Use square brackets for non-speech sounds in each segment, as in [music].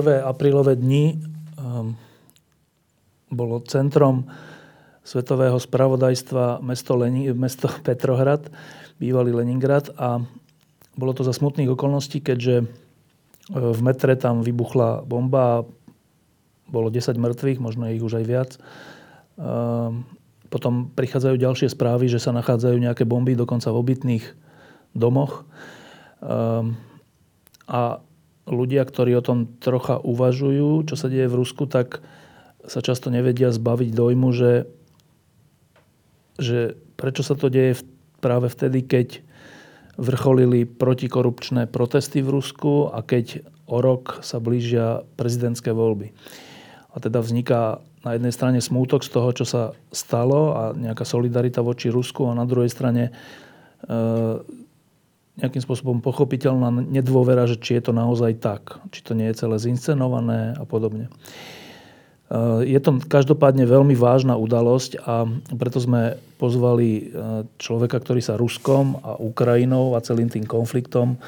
Prvé aprílové dni um, bolo centrom svetového spravodajstva mesto, Leni, mesto [laughs] Petrohrad, bývalý Leningrad a bolo to za smutných okolností, keďže e, v metre tam vybuchla bomba a bolo 10 mŕtvych, možno ich už aj viac. Um, potom prichádzajú ďalšie správy, že sa nachádzajú nejaké bomby dokonca v obytných domoch. Um, a ľudia, ktorí o tom trocha uvažujú, čo sa deje v Rusku, tak sa často nevedia zbaviť dojmu, že, že prečo sa to deje práve vtedy, keď vrcholili protikorupčné protesty v Rusku a keď o rok sa blížia prezidentské voľby. A teda vzniká na jednej strane smútok z toho, čo sa stalo a nejaká solidarita voči Rusku a na druhej strane e, nejakým spôsobom pochopiteľná nedôvera, že či je to naozaj tak, či to nie je celé zinscenované a podobne. E, je to každopádne veľmi vážna udalosť a preto sme pozvali e, človeka, ktorý sa Ruskom a Ukrajinou a celým tým konfliktom e,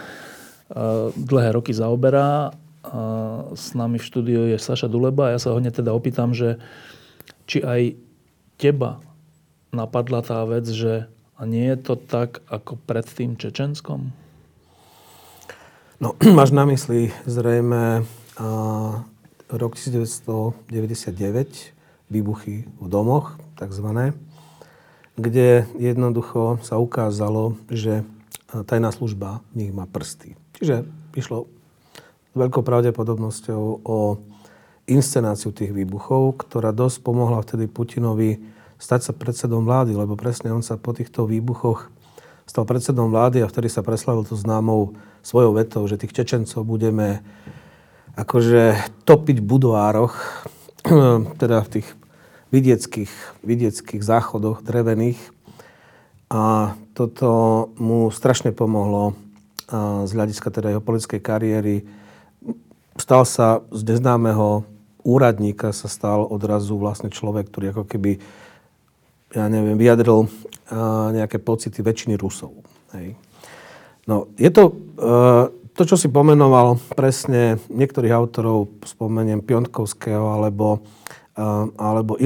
dlhé roky zaoberá. S nami v štúdiu je Saša Duleba a ja sa ho teda opýtam, že či aj teba napadla tá vec, že a nie je to tak ako pred tým Čečenskom? No, [clears throat] máš na mysli zrejme a, rok 1999, výbuchy v domoch, takzvané, kde jednoducho sa ukázalo, že tajná služba v nich má prsty. Čiže išlo s veľkou pravdepodobnosťou o inscenáciu tých výbuchov, ktorá dosť pomohla vtedy Putinovi stať sa predsedom vlády, lebo presne on sa po týchto výbuchoch stal predsedom vlády a vtedy sa preslavil to známou svojou vetou, že tých Čečencov budeme akože topiť v budoároch, [clears throat] teda v tých vidieckých, vidieckých záchodoch drevených. A toto mu strašne pomohlo z hľadiska teda jeho politickej kariéry. Stal sa z neznámeho úradníka, sa stal odrazu vlastne človek, ktorý ako keby ja neviem, vyjadril nejaké pocity väčšiny Rusov. Hej. No, je to, e, to, čo si pomenoval presne niektorých autorov, spomeniem Piontkovského alebo, e, alebo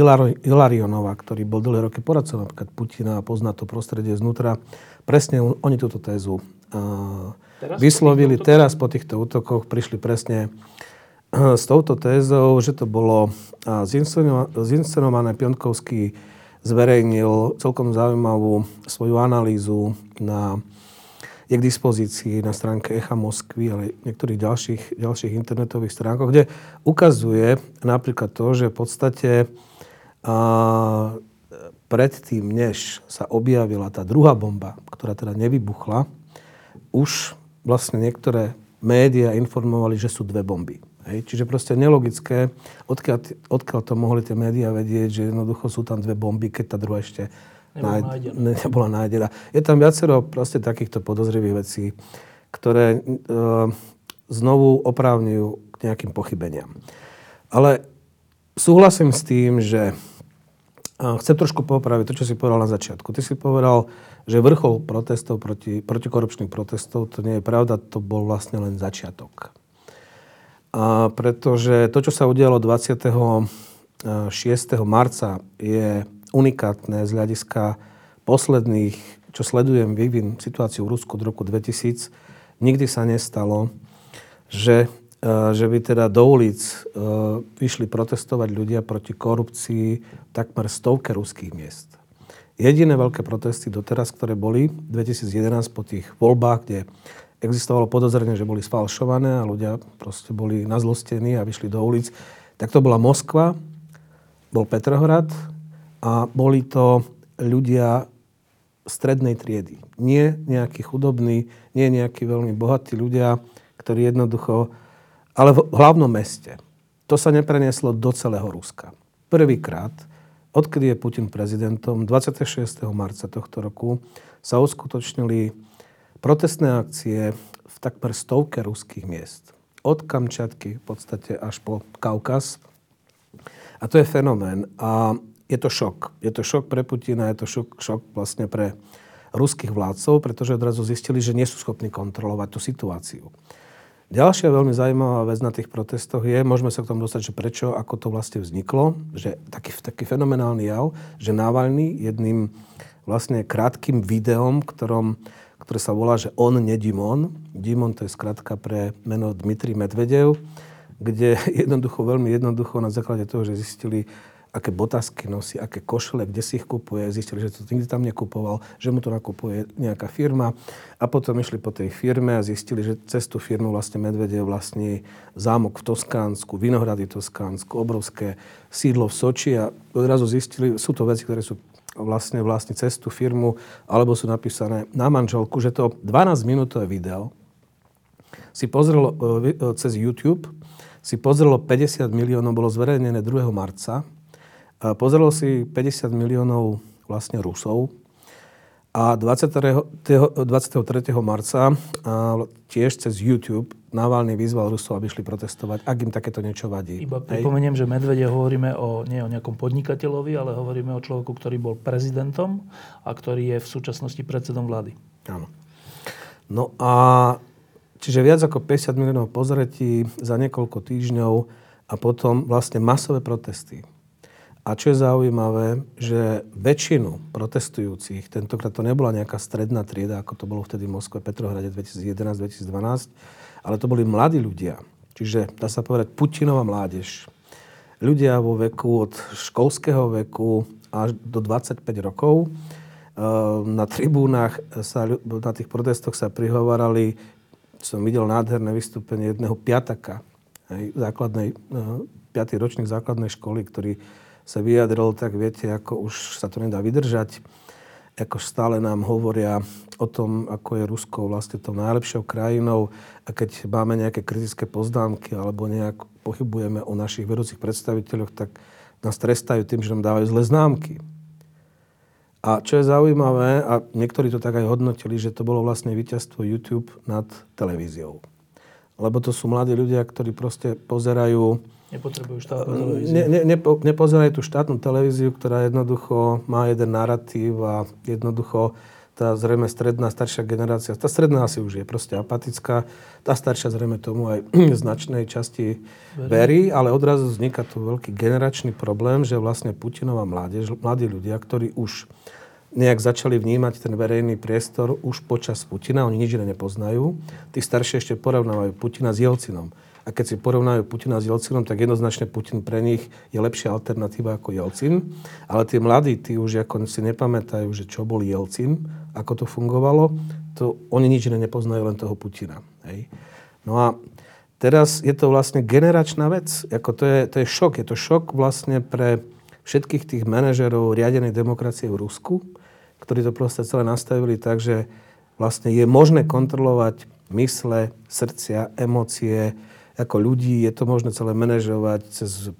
Ilarionova, ktorý bol dlhé roky poradcom napríklad Putina a pozná to prostredie znútra. Presne oni túto tézu teraz vyslovili. Po teraz po týchto útokoch prišli presne s touto tézou, že to bolo zinscenované Piontkovský zverejnil celkom zaujímavú svoju analýzu na je k dispozícii na stránke Echa Moskvy, ale niektorých ďalších, ďalších internetových stránkoch, kde ukazuje napríklad to, že v podstate a, predtým, než sa objavila tá druhá bomba, ktorá teda nevybuchla, už vlastne niektoré médiá informovali, že sú dve bomby. Hej. Čiže proste nelogické, odkiaľ, odkiaľ to mohli tie médiá vedieť, že jednoducho sú tam dve bomby, keď tá druhá ešte nebola nájdená. Nebola nájdená. Je tam viacero proste takýchto podozrivých vecí, ktoré e, znovu oprávňujú k nejakým pochybeniam. Ale súhlasím s tým, že chcem trošku popraviť to, čo si povedal na začiatku. Ty si povedal, že vrchol protestov proti, protikorupčných protestov, to nie je pravda, to bol vlastne len začiatok. A pretože to, čo sa udialo 26. marca, je unikátne z hľadiska posledných, čo sledujem vývin situáciu v Rusku od roku 2000. Nikdy sa nestalo, že, e, že by teda do ulic e, vyšli protestovať ľudia proti korupcii takmer stovke ruských miest. Jediné veľké protesty doteraz, ktoré boli 2011 po tých voľbách, kde existovalo podozrenie, že boli sfalšované a ľudia proste boli nazlostení a vyšli do ulic. Tak to bola Moskva, bol Petrohrad a boli to ľudia strednej triedy. Nie nejakí chudobní, nie nejakí veľmi bohatí ľudia, ktorí jednoducho... Ale v hlavnom meste. To sa neprenieslo do celého Ruska. Prvýkrát, odkedy je Putin prezidentom, 26. marca tohto roku sa uskutočnili protestné akcie v takmer stovke ruských miest. Od Kamčatky v podstate až po Kaukaz. A to je fenomén. A je to šok. Je to šok pre Putina, je to šok, šok vlastne pre ruských vládcov, pretože odrazu zistili, že nie sú schopní kontrolovať tú situáciu. Ďalšia veľmi zaujímavá vec na tých protestoch je, môžeme sa k tomu dostať, že prečo, ako to vlastne vzniklo, že taký, taký fenomenálny jav, že Navalny jedným vlastne krátkým videom, ktorom, ktoré sa volá, že on, nie Dimon. Dimon to je skratka pre meno Dmitri Medvedev, kde [laughs] jednoducho, veľmi jednoducho na základe toho, že zistili, aké botasky nosí, aké košele, kde si ich kupuje. Zistili, že to nikdy tam nekupoval, že mu to nakupuje nejaká firma. A potom išli po tej firme a zistili, že cez tú firmu vlastne Medvedev vlastní zámok v Toskánsku, Vinohrady Toskánsku, obrovské sídlo v Soči a odrazu zistili, sú to veci, ktoré sú vlastne vlastne cez firmu, alebo sú napísané na manželku, že to 12-minútové video si pozrelo e, e, cez YouTube, si pozrelo 50 miliónov, bolo zverejnené 2. marca Pozrelo si 50 miliónov vlastne Rusov a 23. marca tiež cez YouTube Navalny vyzval Rusov, aby šli protestovať, ak im takéto niečo vadí. Iba pripomeniem, Hej. že Medvede hovoríme o, nie o nejakom podnikateľovi, ale hovoríme o človeku, ktorý bol prezidentom a ktorý je v súčasnosti predsedom vlády. Áno. No a čiže viac ako 50 miliónov pozretí za niekoľko týždňov a potom vlastne masové protesty a čo je zaujímavé, že väčšinu protestujúcich, tentokrát to nebola nejaká stredná trieda, ako to bolo vtedy v Moskve, Petrohrade 2011-2012, ale to boli mladí ľudia. Čiže dá sa povedať Putinová mládež. Ľudia vo veku od školského veku až do 25 rokov. Ehm, na tribúnach sa, na tých protestoch sa prihovarali, som videl nádherné vystúpenie jedného piataka, základnej, 5. Ehm, ročník základnej školy, ktorý sa vyjadril, tak viete, ako už sa to nedá vydržať. Ako stále nám hovoria o tom, ako je Rusko vlastne tou najlepšou krajinou a keď máme nejaké kritické poznámky alebo nejak pochybujeme o našich vedúcich predstaviteľoch, tak nás trestajú tým, že nám dávajú zlé známky. A čo je zaujímavé, a niektorí to tak aj hodnotili, že to bolo vlastne víťazstvo YouTube nad televíziou. Lebo to sú mladí ľudia, ktorí proste pozerajú Nepotrebujú štátnu televíziu. Ne, ne, nepo, nepozerajú tú štátnu televíziu, ktorá jednoducho má jeden narratív a jednoducho tá zrejme stredná, staršia generácia, tá stredná asi už je proste apatická, tá staršia zrejme tomu aj [clears throat] značnej časti verí, ale odrazu vzniká tu veľký generačný problém, že vlastne Putinová mládež, mladí ľudia, ktorí už nejak začali vnímať ten verejný priestor už počas Putina, oni nič iné nepoznajú. Tí staršie ešte porovnávajú Putina s Jelcinom. A keď si porovnajú Putina s Jelcinom, tak jednoznačne Putin pre nich je lepšia alternatíva ako Jelcin. Ale tí mladí, tí už ako si nepamätajú, že čo bol Jelcin, ako to fungovalo, to oni nič iné nepoznajú, len toho Putina. Hej. No a teraz je to vlastne generačná vec. Ako to, je, to je šok. Je to šok vlastne pre všetkých tých manažerov riadenej demokracie v Rusku, ktorí to proste celé nastavili tak, že vlastne je možné kontrolovať mysle, srdcia, emócie, ako ľudí, je to možné celé manažovať cez,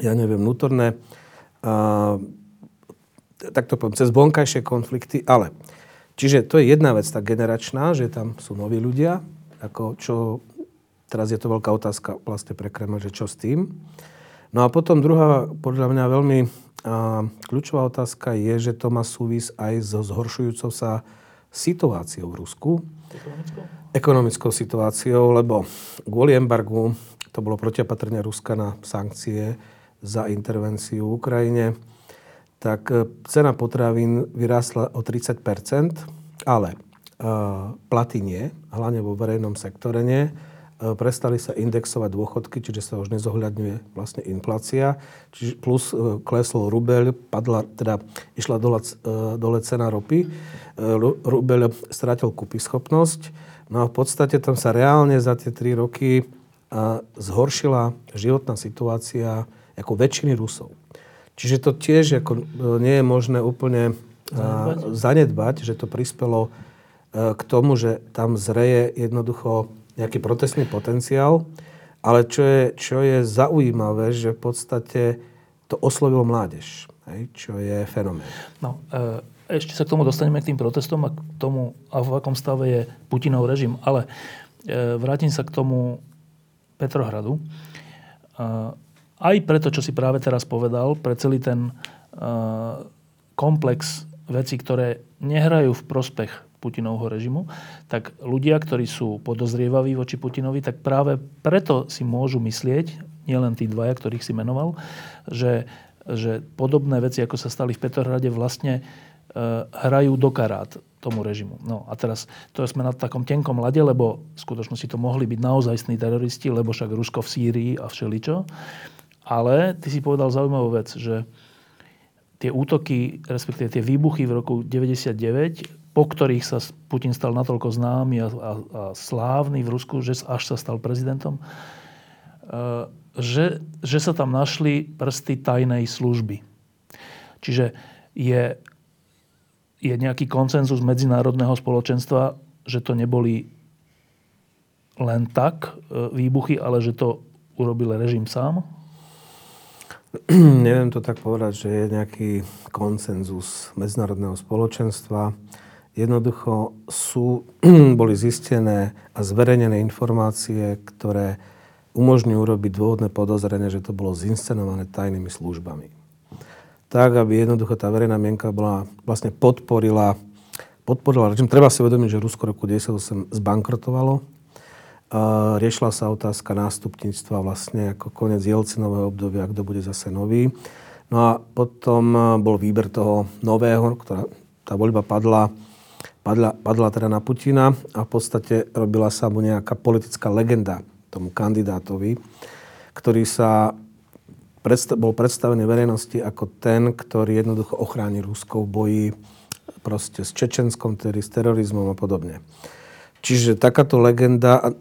ja neviem, vnútorné, a, tak to poviem, cez vonkajšie konflikty, ale Čiže to je jedna vec, tá generačná, že tam sú noví ľudia, ako čo, teraz je to veľká otázka vlastne pre Kreml, že čo s tým. No a potom druhá, podľa mňa veľmi a, kľúčová otázka je, že to má súvis aj so zhoršujúcou sa situáciou v Rusku ekonomickou situáciou, lebo kvôli embargu to bolo protiopatrne Ruska na sankcie za intervenciu v Ukrajine, tak e, cena potravín vyrástla o 30% ale e, platy nie, hlavne vo verejnom sektore nie. E, prestali sa indexovať dôchodky, čiže sa už nezohľadňuje vlastne inflácia, čiže plus klesol rubeľ, padla, teda išla dole, dole cena ropy, rubeľ strátil kúpyschopnosť, No a v podstate tam sa reálne za tie tri roky zhoršila životná situácia ako väčšiny Rusov. Čiže to tiež ako, nie je možné úplne zanedbať, zanedbať že to prispelo k tomu, že tam zreje jednoducho nejaký protestný potenciál, ale čo je, čo je zaujímavé, že v podstate to oslovilo mládež, hej, čo je fenomén. No, e, ešte sa k tomu dostaneme k tým protestom a k tomu, a v akom stave je Putinov režim, ale e, vrátim sa k tomu Petrohradu. E, aj preto, čo si práve teraz povedal, pre celý ten komplex vecí, ktoré nehrajú v prospech Putinovho režimu, tak ľudia, ktorí sú podozrievaví voči Putinovi, tak práve preto si môžu myslieť, nielen tí dvaja, ktorých si menoval, že, že podobné veci, ako sa stali v Petrohrade, vlastne e, hrajú do karát tomu režimu. No a teraz to sme na takom tenkom lade, lebo v skutočnosti to mohli byť naozajstní teroristi, lebo však Rusko v Sýrii a všeličo. Ale ty si povedal zaujímavú vec, že tie útoky, respektíve tie výbuchy v roku 99 po ktorých sa Putin stal natoľko známy a, a, a slávny v Rusku, že až sa stal prezidentom, e, že, že sa tam našli prsty tajnej služby. Čiže je, je nejaký koncenzus medzinárodného spoločenstva, že to neboli len tak e, výbuchy, ale že to urobil režim sám? [clears throat] Neviem to tak povedať, že je nejaký koncenzus medzinárodného spoločenstva Jednoducho sú, [clears throat] boli zistené a zverejnené informácie, ktoré umožňujú urobiť dôvodné podozrenie, že to bolo zinscenované tajnými službami. Tak, aby jednoducho tá verejná mienka bola, vlastne podporila, podporila režim. Treba si uvedomiť, že Rusko roku 1998 zbankrotovalo. riešila sa otázka nástupníctva vlastne ako koniec Jelcinového obdobia, kto bude zase nový. No a potom bol výber toho nového, ktorá, tá voľba padla padla, padla teda na Putina a v podstate robila sa mu nejaká politická legenda tomu kandidátovi, ktorý sa predstav, bol predstavený verejnosti ako ten, ktorý jednoducho ochráni Rusko v boji proste s Čečenskom, tedy s terorizmom a podobne. Čiže takáto legenda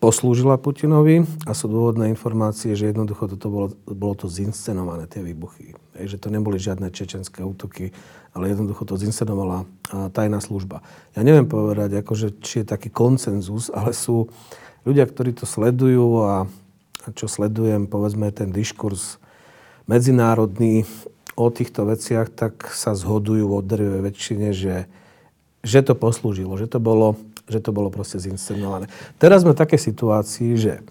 poslúžila Putinovi a sú dôvodné informácie, že jednoducho toto bolo, bolo to zinscenované, tie výbuchy. Hej, že to neboli žiadne čečenské útoky, ale jednoducho to zinscenovala tajná služba. Ja neviem povedať, akože, či je taký koncenzus, ale sú ľudia, ktorí to sledujú a, čo sledujem, povedzme, ten diskurs medzinárodný o týchto veciach, tak sa zhodujú o drve väčšine, že, že to poslúžilo, že to bolo že to bolo proste zinscenované. Teraz sme v takej situácii, že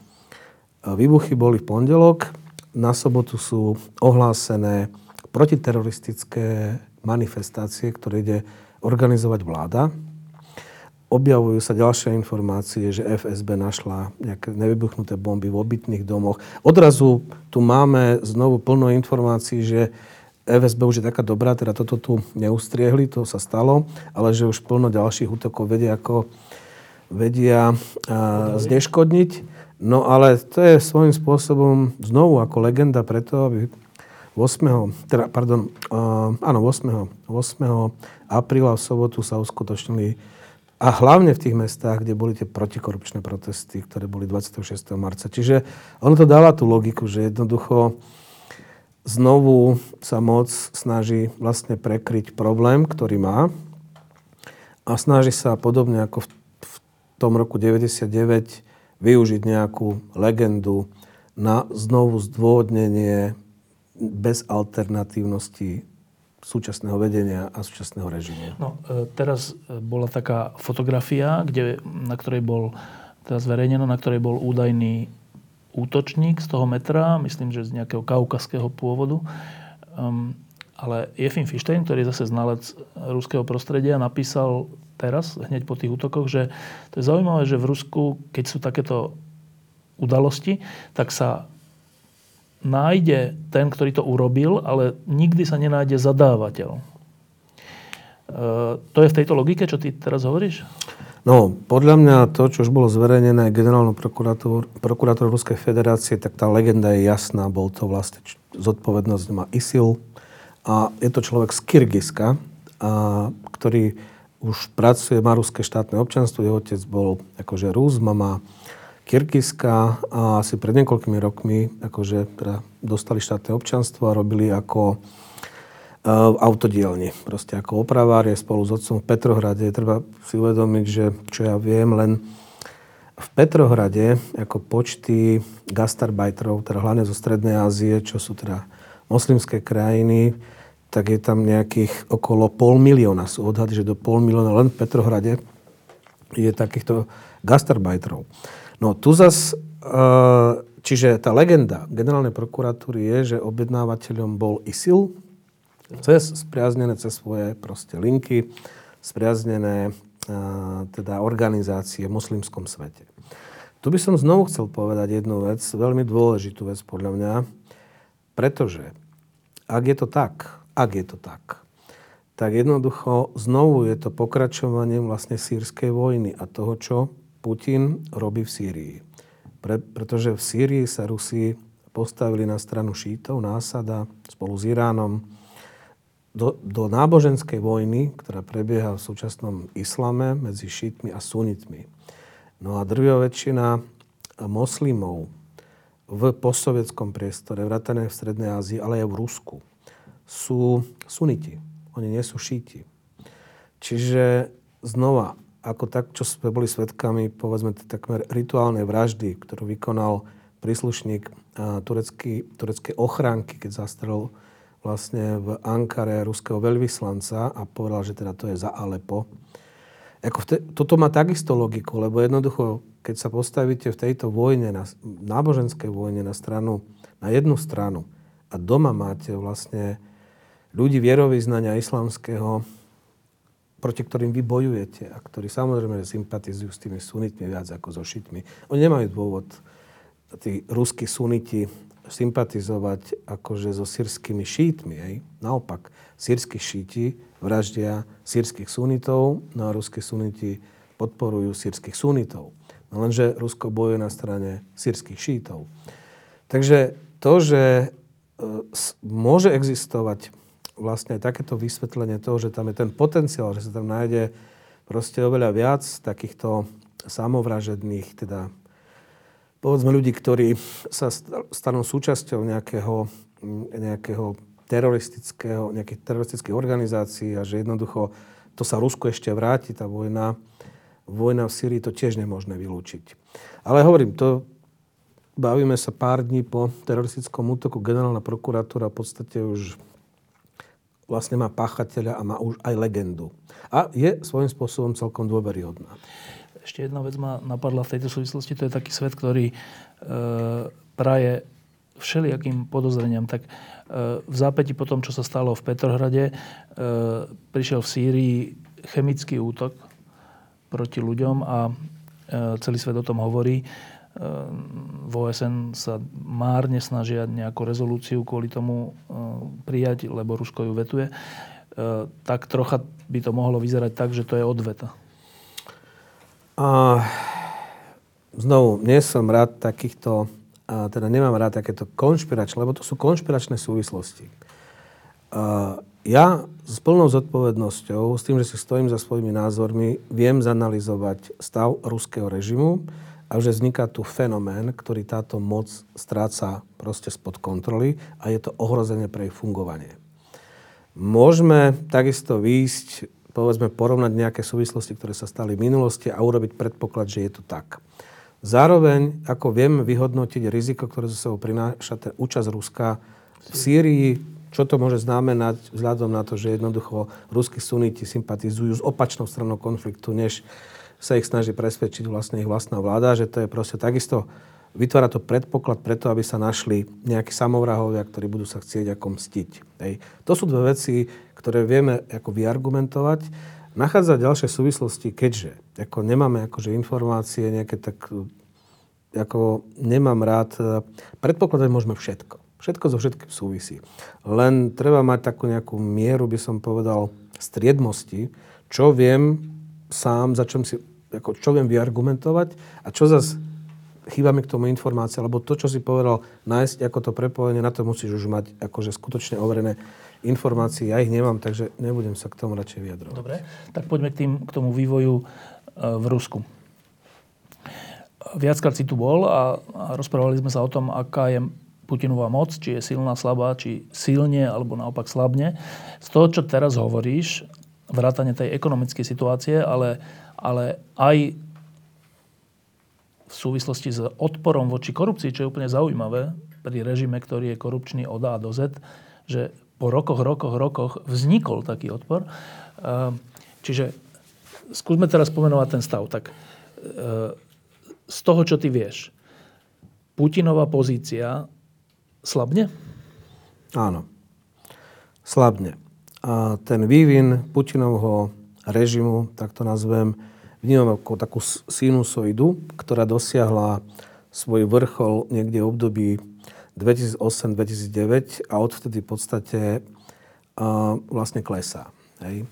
výbuchy boli v pondelok, na sobotu sú ohlásené protiteroristické manifestácie, ktoré ide organizovať vláda. Objavujú sa ďalšie informácie, že FSB našla nejaké nevybuchnuté bomby v obytných domoch. Odrazu tu máme znovu plno informácií, že FSB už je taká dobrá, teda toto tu neustriehli, to sa stalo, ale že už plno ďalších útokov vedia ako vedia zneškodniť. No ale to je svojím spôsobom znovu ako legenda preto, aby 8. Teda, pardon, uh, áno, 8. 8. apríla v sobotu sa uskutočnili a hlavne v tých mestách, kde boli tie protikorupčné protesty, ktoré boli 26. marca. Čiže ono to dáva tú logiku, že jednoducho znovu sa moc snaží vlastne prekryť problém, ktorý má a snaží sa podobne ako v, v tom roku 99 využiť nejakú legendu na znovu zdôvodnenie bez alternatívnosti súčasného vedenia a súčasného režimu. No, e, teraz e, bola taká fotografia, kde, na ktorej bol teraz zverejneno, na ktorej bol údajný útočník z toho metra, myslím, že z nejakého kaukaského pôvodu. Um, ale Jefim Fištein, ktorý je zase znalec ruského prostredia, napísal teraz, hneď po tých útokoch, že to je zaujímavé, že v Rusku, keď sú takéto udalosti, tak sa nájde ten, ktorý to urobil, ale nikdy sa nenájde zadávateľ. E, to je v tejto logike, čo ty teraz hovoríš? No, podľa mňa to, čo už bolo zverejnené generálnou prokurátor Ruskej federácie, tak tá legenda je jasná. Bol to vlastne zodpovednosť má ISIL a je to človek z Kyrgyzska, a, ktorý už pracuje, má ruské štátne občanstvo. Jeho otec bol akože Rus, mama Kyrgyzska a asi pred niekoľkými rokmi akože teda dostali štátne občanstvo a robili ako v autodielni. Proste ako opravári spolu s otcom v Petrohrade. Treba si uvedomiť, že čo ja viem, len v Petrohrade ako počty gastarbajterov, teda hlavne zo Strednej Ázie, čo sú teda moslimské krajiny, tak je tam nejakých okolo pol milióna. Sú odhady, že do pol milióna len v Petrohrade je takýchto gastarbajterov. No tu zas, čiže tá legenda generálnej prokuratúry je, že objednávateľom bol ISIL, cez spriaznené cez svoje proste linky, spriaznené teda organizácie v muslimskom svete. Tu by som znovu chcel povedať jednu vec, veľmi dôležitú vec podľa mňa, pretože ak je to tak, ak je to tak, tak jednoducho znovu je to pokračovaním vlastne sírskej vojny a toho, čo Putin robí v Sýrii. Pre, pretože v Sýrii sa Rusi postavili na stranu šítov, násada spolu s Iránom, do, do náboženskej vojny, ktorá prebieha v súčasnom islame medzi šítmi a sunitmi. No a drvia väčšina moslimov v postsovietskom priestore, vratané v Strednej Ázii, ale aj v Rusku, sú suniti. Oni nie sú šíti. Čiže znova, ako tak, čo sme boli svetkami, povedzme, takmer rituálnej vraždy, ktorú vykonal príslušník turecký, tureckej ochránky, keď zastrel vlastne v Ankare ruského veľvyslanca a povedal, že teda to je za Alepo. Ako te, toto má takisto logiku, lebo jednoducho, keď sa postavíte v tejto vojne, na, náboženskej vojne na stranu, na jednu stranu a doma máte vlastne ľudí vierovýznania islamského, proti ktorým vy bojujete a ktorí samozrejme sympatizujú s tými sunitmi viac ako so šitmi. Oni nemajú dôvod, tí ruskí suniti, sympatizovať akože so sírskymi šítmi. Hej. Naopak, sírsky šíti vraždia sírskych sunitov, no a ruskí suniti podporujú sírskych sunitov. No lenže Rusko bojuje na strane sírskych šítov. Takže to, že e, môže existovať vlastne takéto vysvetlenie toho, že tam je ten potenciál, že sa tam nájde proste oveľa viac takýchto samovražedných, teda povedzme ľudí, ktorí sa stanú súčasťou nejakého, nejakého teroristického, nejakých teroristických organizácií a že jednoducho to sa Rusko ešte vráti, tá vojna, vojna v Syrii, to tiež nemôžeme vylúčiť. Ale hovorím, to bavíme sa pár dní po teroristickom útoku. Generálna prokuratúra v podstate už vlastne má páchateľa a má už aj legendu. A je svojím spôsobom celkom dôveryhodná. Ešte jedna vec ma napadla v tejto súvislosti. To je taký svet, ktorý e, praje všelijakým podozreniam. Tak e, v zápäti po tom, čo sa stalo v Petrohrade, e, prišiel v Sýrii chemický útok proti ľuďom a e, celý svet o tom hovorí. E, v OSN sa márne snažia nejakú rezolúciu kvôli tomu e, prijať, lebo Rusko ju vetuje. E, tak trocha by to mohlo vyzerať tak, že to je odveta. A znovu, nie som rád takýchto, a teda nemám rád takéto konšpiračné, lebo to sú konšpiračné súvislosti. A ja s plnou zodpovednosťou, s tým, že si stojím za svojimi názormi, viem zanalizovať stav ruského režimu a že vzniká tu fenomén, ktorý táto moc stráca proste spod kontroly a je to ohrozenie pre ich fungovanie. Môžeme takisto výjsť povedzme porovnať nejaké súvislosti, ktoré sa stali v minulosti a urobiť predpoklad, že je to tak. Zároveň, ako vieme vyhodnotiť riziko, ktoré zo sebou prináša ten účasť Ruska v Sýrii, čo to môže znamenať vzhľadom na to, že jednoducho ruskí suniti sympatizujú s opačnou stranou konfliktu, než sa ich snaží presvedčiť vlastne ich vlastná vláda, že to je proste takisto vytvára to predpoklad preto, aby sa našli nejakí samovrahovia, ktorí budú sa chcieť ako mstiť. Hej. To sú dve veci, ktoré vieme ako vyargumentovať. Nachádzať ďalšie súvislosti, keďže ako nemáme akože informácie nejaké tak, ako nemám rád, predpokladať môžeme všetko. Všetko zo všetkým súvisí. Len treba mať takú nejakú mieru, by som povedal, striedmosti, čo viem sám, za čom si, ako, čo viem vyargumentovať a čo zase chýba mi k tomu informácia, lebo to, čo si povedal, nájsť ako to prepojenie, na to musíš už mať akože skutočne overené informácie. Ja ich nemám, takže nebudem sa k tomu radšej vyjadrovať. Dobre, tak poďme k, tým, k tomu vývoju e, v Rusku. viackrát si tu bol a, a rozprávali sme sa o tom, aká je Putinová moc, či je silná, slabá, či silne alebo naopak slabne. Z toho, čo teraz hovoríš, vrátane tej ekonomickej situácie, ale, ale aj v súvislosti s odporom voči korupcii, čo je úplne zaujímavé pri režime, ktorý je korupčný od A do Z, že po rokoch, rokoch, rokoch vznikol taký odpor. Ehm, čiže skúsme teraz pomenovať ten stav. Tak ehm, z toho, čo ty vieš, Putinová pozícia slabne? Áno. Slabne. A ten vývin Putinovho režimu, tak to nazvem, vnímam ako takú sinusoidu, ktorá dosiahla svoj vrchol niekde v období 2008-2009 a odvtedy v podstate uh, vlastne klesá. Hej.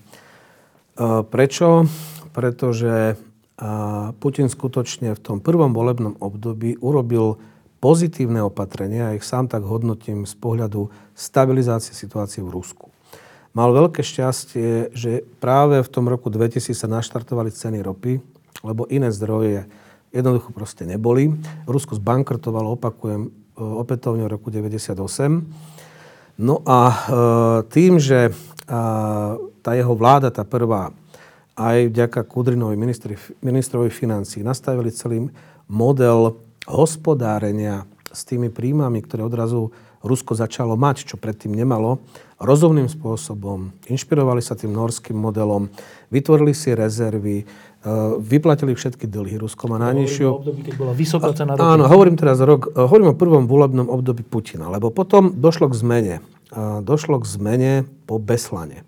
Uh, prečo? Pretože uh, Putin skutočne v tom prvom volebnom období urobil pozitívne opatrenia, ja ich sám tak hodnotím z pohľadu stabilizácie situácie v Rusku. Mal veľké šťastie, že práve v tom roku 2000 sa naštartovali ceny ropy, lebo iné zdroje jednoducho proste neboli. Rusko zbankrotovalo, opakujem, e, opätovne v roku 98. No a e, tým, že tá jeho vláda, tá prvá, aj vďaka Kudrinovi, ministri, ministrovi financí, nastavili celý model hospodárenia s tými príjmami, ktoré odrazu Rusko začalo mať, čo predtým nemalo, rozumným spôsobom, inšpirovali sa tým norským modelom, vytvorili si rezervy, e, vyplatili všetky dlhy. Rusko má najnižšiu... období, keď bola vysoká cena Áno, hovorím teraz rok, e, hovorím o prvom volebnom období Putina, lebo potom došlo k zmene. E, došlo k zmene po Beslane.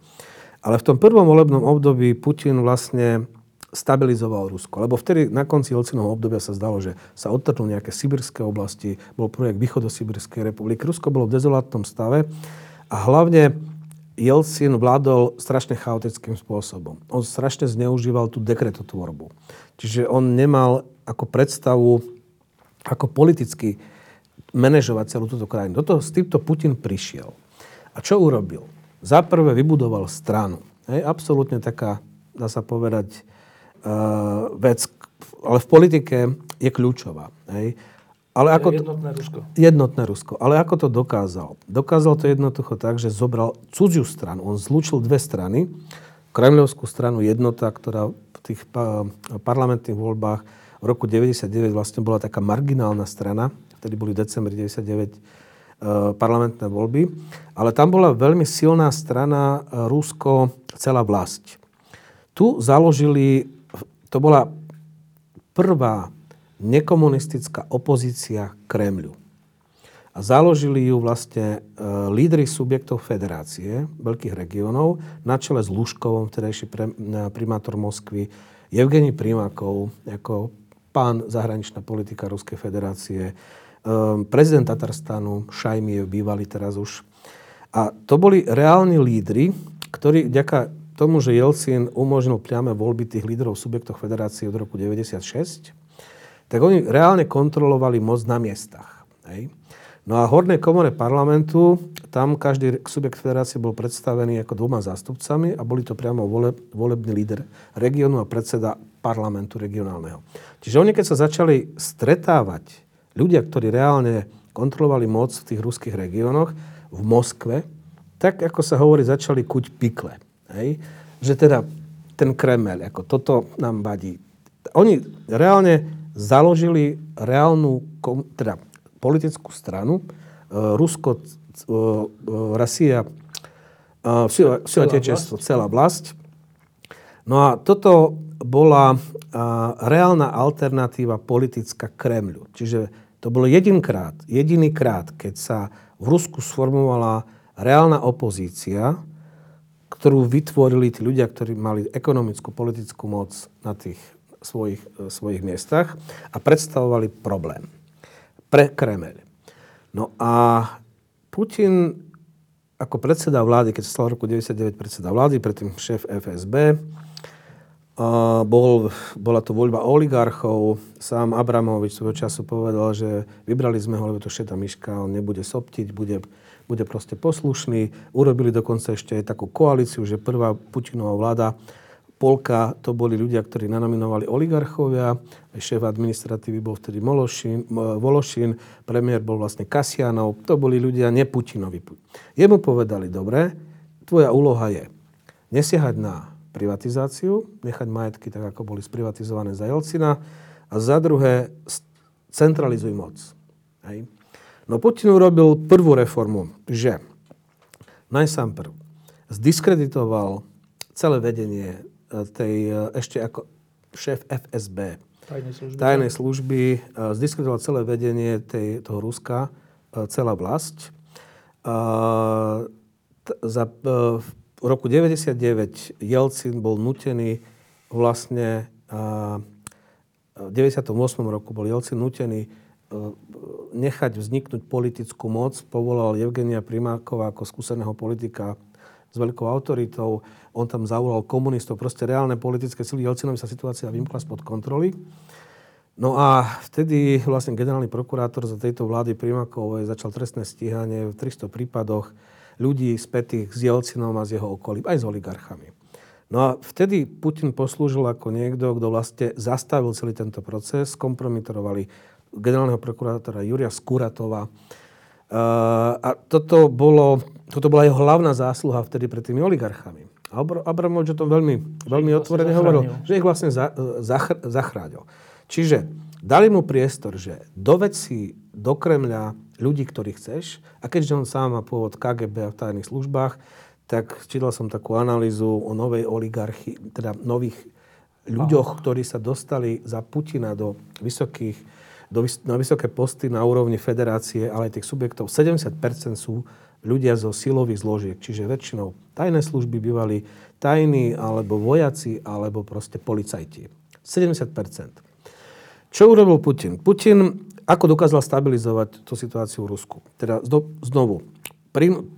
Ale v tom prvom volebnom období Putin vlastne stabilizoval Rusko. Lebo vtedy na konci Jelcinovho obdobia sa zdalo, že sa odtrhnú nejaké sibirské oblasti, bol projekt Východosibirskej republiky. Rusko bolo v dezolátnom stave a hlavne Jelcin vládol strašne chaotickým spôsobom. On strašne zneužíval tú dekretotvorbu. Čiže on nemal ako predstavu, ako politicky manažovať celú túto krajinu. Do toho, s týmto Putin prišiel. A čo urobil? Za prvé vybudoval stranu. Hej, absolútne taká, dá sa povedať, vec, ale v politike je kľúčová. Hej. Ale ako to, jednotné Rusko. Jednotné Rusko. Ale ako to dokázal? Dokázal to jednoducho tak, že zobral cudziu stranu. On zlúčil dve strany. Kremľovskú stranu jednota, ktorá v tých parlamentných voľbách v roku 99 vlastne bola taká marginálna strana. Vtedy boli v decembri 99 e, parlamentné voľby. Ale tam bola veľmi silná strana Rusko, celá vlast. Tu založili to bola prvá nekomunistická opozícia Kremľu. A založili ju vlastne e, lídry subjektov federácie veľkých regiónov na čele s Luškovom, vtedajší pre, e, primátor Moskvy, Evgeni Primakov, ako pán zahraničná politika Ruskej federácie, e, prezident Tatarstanu, Šajmiev, bývalý teraz už. A to boli reálni lídry, ktorí vďaka tomu, že Jelcin umožnil priame voľby tých lídrov subjektov federácie od roku 96, tak oni reálne kontrolovali moc na miestach. Hej. No a hornej komore parlamentu, tam každý subjekt federácie bol predstavený ako dvoma zástupcami a boli to priamo vole, volebný líder regiónu a predseda parlamentu regionálneho. Čiže oni, keď sa začali stretávať ľudia, ktorí reálne kontrolovali moc v tých ruských regiónoch, v Moskve, tak ako sa hovorí, začali kuť pikle. Hej? Že teda ten Kremel, ako toto nám vadí. Oni reálne založili reálnu, teda politickú stranu, uh, Rusko, uh, uh, Rasia, sila tečestvo, celá vlast. No a toto bola reálna alternatíva politická Kremľu. Čiže to bolo jedinkrát, jediný krát, keď sa v Rusku sformovala reálna opozícia, ktorú vytvorili tí ľudia, ktorí mali ekonomickú, politickú moc na tých svojich, svojich miestach a predstavovali problém pre Kremel. No a Putin ako predseda vlády, keď sa stal v roku 99 predseda vlády, predtým šéf FSB, bol, bola to voľba oligarchov. Sám Abramovič svojho času povedal, že vybrali sme ho, lebo to šeta myška, on nebude soptiť, bude bude proste poslušný. Urobili dokonca ešte aj takú koalíciu, že prvá Putinová vláda polka to boli ľudia, ktorí nanominovali oligarchovia, šéf administratívy bol vtedy Mološin, Vološin, premiér bol vlastne Kasianov, to boli ľudia neputinovi. Jemu povedali, dobre, tvoja úloha je nesiehať na privatizáciu, nechať majetky tak, ako boli sprivatizované za Jelcina a za druhé centralizuj moc. Hej. No Putin urobil prvú reformu, že najsám prv zdiskreditoval celé vedenie e, tej e, ešte ako šéf FSB, tajnej služby, tajnej služby e, zdiskreditoval celé vedenie tej, toho Ruska, celá vlast. Za, v roku 99 Jelcin bol nutený vlastne v 98. roku bol Jelcin nutený nechať vzniknúť politickú moc. Povolal Evgenia Primákova ako skúseného politika s veľkou autoritou. On tam zavolal komunistov, proste reálne politické sily. Jelcinovi sa situácia vymkla spod kontroly. No a vtedy vlastne generálny prokurátor za tejto vlády Primakovej začal trestné stíhanie v 300 prípadoch ľudí spätých s Jelcinom a s jeho okolím, aj s oligarchami. No a vtedy Putin poslúžil ako niekto, kto vlastne zastavil celý tento proces, kompromitorovali generálneho prokurátora Juria Skuratova. Uh, a toto, bolo, toto bola jeho hlavná zásluha vtedy pred tými oligarchami. A Abramovič o tom veľmi, veľmi vlastne otvorene hovoril, že ich vlastne za, zachr, zachránil. Čiže dali mu priestor, že do veci, do Kremľa ľudí, ktorých chceš, a keďže on sám má pôvod KGB a v tajných službách, tak čítal som takú analýzu o novej oligarchii, teda nových ľuďoch, ktorí sa dostali za Putina do vysokých do, na vysoké posty na úrovni federácie, ale aj tých subjektov, 70% sú ľudia zo silových zložiek, čiže väčšinou tajné služby bývali tajní, alebo vojaci, alebo proste policajti. 70%. Čo urobil Putin? Putin ako dokázal stabilizovať tú situáciu v Rusku? Teda znovu,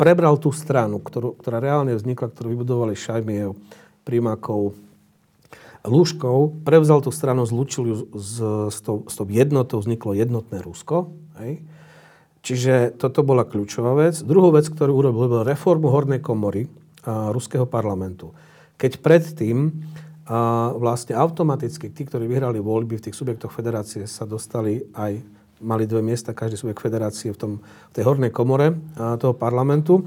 prebral tú stranu, ktorú, ktorá reálne vznikla, ktorú vybudovali Šajmiev, Primakov, Lúškov prevzal tú stranu, zlučil ju s, s, tou, s tou jednotou, vzniklo jednotné Rusko. Hej. Čiže toto bola kľúčová vec. Druhú vec, ktorú urobil, bol reformu hornej komory a, ruského parlamentu. Keď predtým a, vlastne automaticky tí, ktorí vyhrali voľby v tých subjektoch federácie, sa dostali aj, mali dve miesta, každý subjekt federácie v, tom, v tej hornej komore a, toho parlamentu.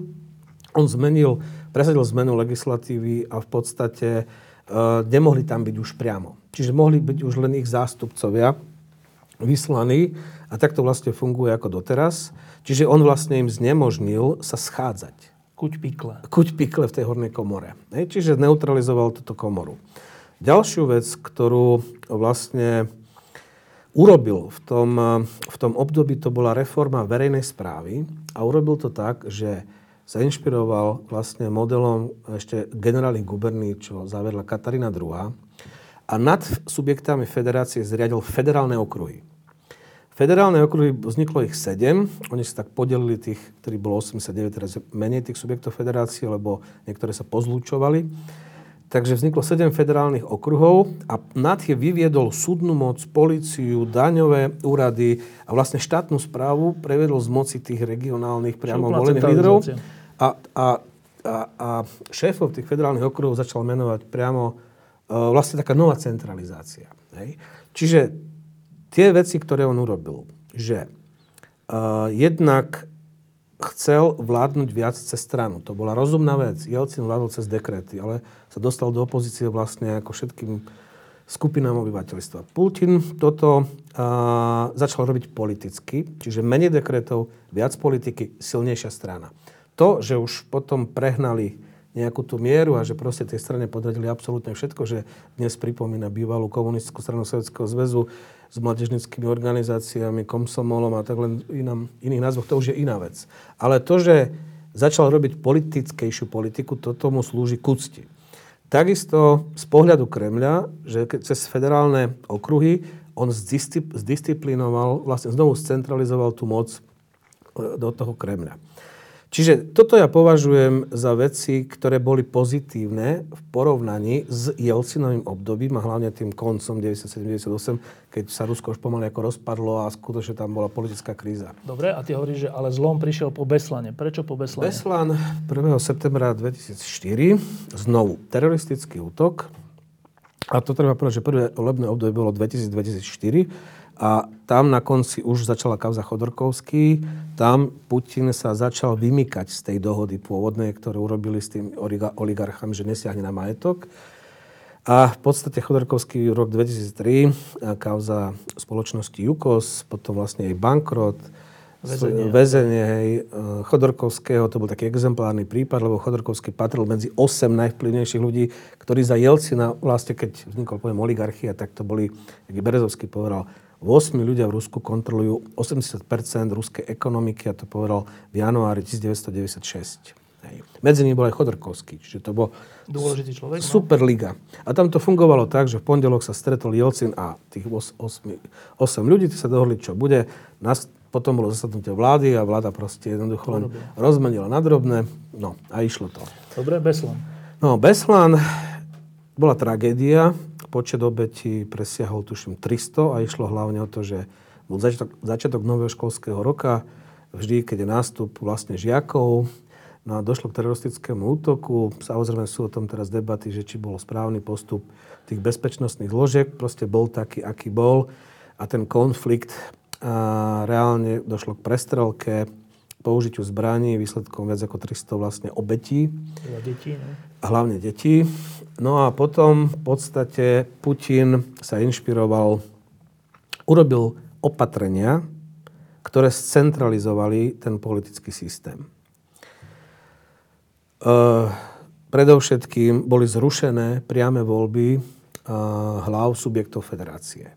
On zmenil, presadil zmenu legislatívy a v podstate nemohli tam byť už priamo. Čiže mohli byť už len ich zástupcovia vyslaní a tak to vlastne funguje ako doteraz. Čiže on vlastne im znemožnil sa schádzať. Kuť pikle. Kuť pikle v tej hornej komore. Hej, čiže neutralizoval túto komoru. Ďalšiu vec, ktorú vlastne urobil v tom, v tom období, to bola reforma verejnej správy a urobil to tak, že sa inšpiroval vlastne modelom ešte generálnych guberní, čo zavedla Katarína II. A nad subjektami federácie zriadil federálne okruhy. Federálne okruhy, vzniklo ich sedem, oni sa tak podelili tých, ktorí bolo 89, teraz menej tých subjektov federácie, lebo niektoré sa pozlúčovali. Takže vzniklo sedem federálnych okruhov a nad je vyviedol súdnu moc, policiu, daňové úrady a vlastne štátnu správu prevedol z moci tých regionálnych priamo volených lídrov. A, a, a, a šéfov tých federálnych okruhov začal menovať priamo uh, vlastne taká nová centralizácia. Hej? Čiže tie veci, ktoré on urobil, že uh, jednak chcel vládnuť viac cez stranu. To bola rozumná vec. Jelcin vládol cez dekrety, ale sa dostal do opozície vlastne ako všetkým skupinám obyvateľstva. Putin toto uh, začal robiť politicky, čiže menej dekretov, viac politiky, silnejšia strana. To, že už potom prehnali nejakú tú mieru a že proste tej strane podradili absolútne všetko, že dnes pripomína bývalú komunistickú stranu Sovjetského zväzu s mladežnickými organizáciami, komsomolom a tak len inám, iných názvoch, to už je iná vec. Ale to, že začal robiť politickejšiu politiku, to tomu slúži k úcti. Takisto z pohľadu Kremľa, že cez federálne okruhy on zdisciplinoval, vlastne znovu scentralizoval tú moc e, do toho Kremľa. Čiže toto ja považujem za veci, ktoré boli pozitívne v porovnaní s Jelcinovým obdobím a hlavne tým koncom 97-98, keď sa Rusko už pomaly ako rozpadlo a skutočne tam bola politická kríza. Dobre, a ty hovoríš, že ale zlom prišiel po Beslane. Prečo po Beslane? Beslan 1. septembra 2004, znovu teroristický útok, A to treba povedať, že prvé volebné obdobie bolo 2000-2004 a tam na konci už začala kauza Chodorkovský. Tam Putin sa začal vymykať z tej dohody pôvodnej, ktorú urobili s tým oligarchami, že nesiahne na majetok. A v podstate Chodorkovský rok 2003, kauza spoločnosti Jukos, potom vlastne aj bankrot, väzenie. väzenie hej, e, Chodorkovského, to bol taký exemplárny prípad, lebo Chodorkovský patril medzi 8 najvplyvnejších ľudí, ktorí za Jelcina, vlastne keď vznikol pojem oligarchia, tak to boli, aký Berezovský povedal, 8 ľudia v Rusku kontrolujú 80% ruskej ekonomiky a to povedal v januári 1996. Hej. Medzi nimi bol aj Chodorkovský, čiže to bol Dôležitý človek, no? super liga. A tam to fungovalo tak, že v pondelok sa stretol Jelcin a tých 8, 8 ľudí, tí sa dohodli, čo bude. Nas, potom bolo zasadnutie vlády a vláda proste jednoducho len rozmenila na drobné. No a išlo to. Dobre, Beslan. No, Beslan bola tragédia. Počet obetí presiahol tuším 300 a išlo hlavne o to, že bol začiatok, začiatok nového školského roka, vždy, keď je nástup vlastne žiakov, no a došlo k teroristickému útoku. Samozrejme sú o tom teraz debaty, že či bol správny postup tých bezpečnostných zložiek, proste bol taký, aký bol. A ten konflikt a reálne došlo k prestrelke, použitiu zbraní, výsledkom viac ako 300 vlastne obetí. A detí, ne? A hlavne detí. No a potom v podstate Putin sa inšpiroval, urobil opatrenia, ktoré scentralizovali ten politický systém. E, predovšetkým boli zrušené priame voľby e, hlav subjektov federácie.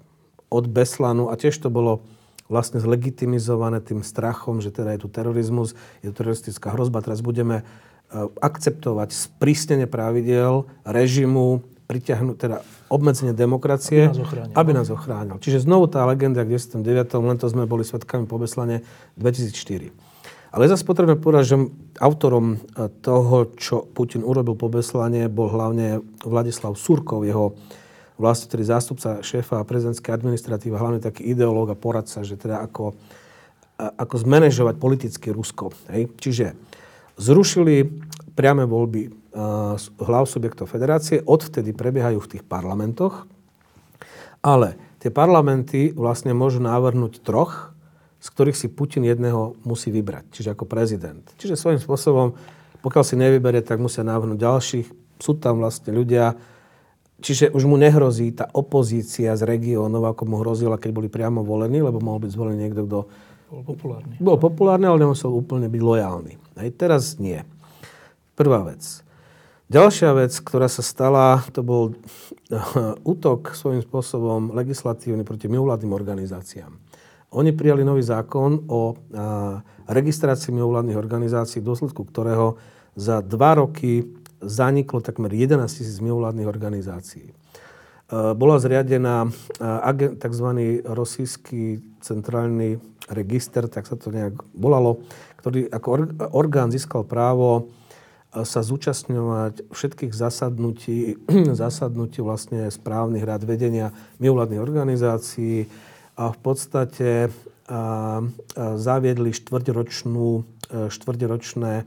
Od Beslanu, a tiež to bolo vlastne zlegitimizované tým strachom, že teda je tu terorizmus, je tu teroristická hrozba. Teraz budeme akceptovať sprísnenie pravidel režimu, pritiahnuť teda obmedzenie demokracie, aby nás ochránil. Aby nás ochránil. Čiže znovu tá legenda k 10. 9. len to sme boli svetkami po Beslane 2004. Ale zase potrebujeme povedať, že autorom e, toho, čo Putin urobil po Beslane, bol hlavne Vladislav Surkov, jeho vlastne tedy zástupca šéfa prezidentskej administratívy, hlavne taký ideológ a poradca, že teda ako, ako zmanéžovať politicky Rusko. Hej? Čiže zrušili priame voľby uh, hlav subjektov federácie, odvtedy prebiehajú v tých parlamentoch, ale tie parlamenty vlastne môžu návrhnúť troch, z ktorých si Putin jedného musí vybrať, čiže ako prezident. Čiže svojím spôsobom, pokiaľ si nevyberie, tak musia návrhnúť ďalších. Sú tam vlastne ľudia, Čiže už mu nehrozí tá opozícia z regiónov, ako mu hrozila, keď boli priamo volení, lebo mohol byť zvolený niekto, kto bol populárny. Bol populárny, ale nemusel úplne byť lojálny. Aj teraz nie. Prvá vec. Ďalšia vec, ktorá sa stala, to bol útok svojím spôsobom legislatívny proti mimovládnym organizáciám. Oni prijali nový zákon o registrácii mimovládnych organizácií, v dôsledku ktorého za dva roky zaniklo takmer 11 tisíc mimovládnych organizácií. E, bola zriadená e, tzv. rosijský centrálny register, tak sa to nejak volalo, ktorý ako orgán získal právo e, sa zúčastňovať všetkých zasadnutí, [clears throat] zasadnutí vlastne správnych rád vedenia mimovládnych organizácií a v podstate zaviedli štvrťročnú, štvrťročné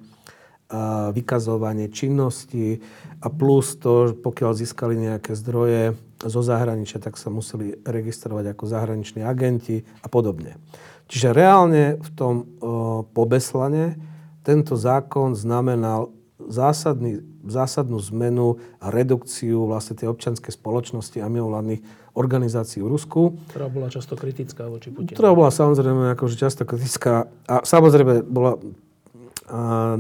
vykazovanie činnosti a plus to, pokiaľ získali nejaké zdroje zo zahraničia, tak sa museli registrovať ako zahraniční agenti a podobne. Čiže reálne v tom pobeslane tento zákon znamenal zásadný, zásadnú zmenu a redukciu vlastne tej občianskej spoločnosti a mimovládnych organizácií v Rusku. Ktorá bola často kritická voči Putinu. Ktorá bola samozrejme akože často kritická a samozrejme bola a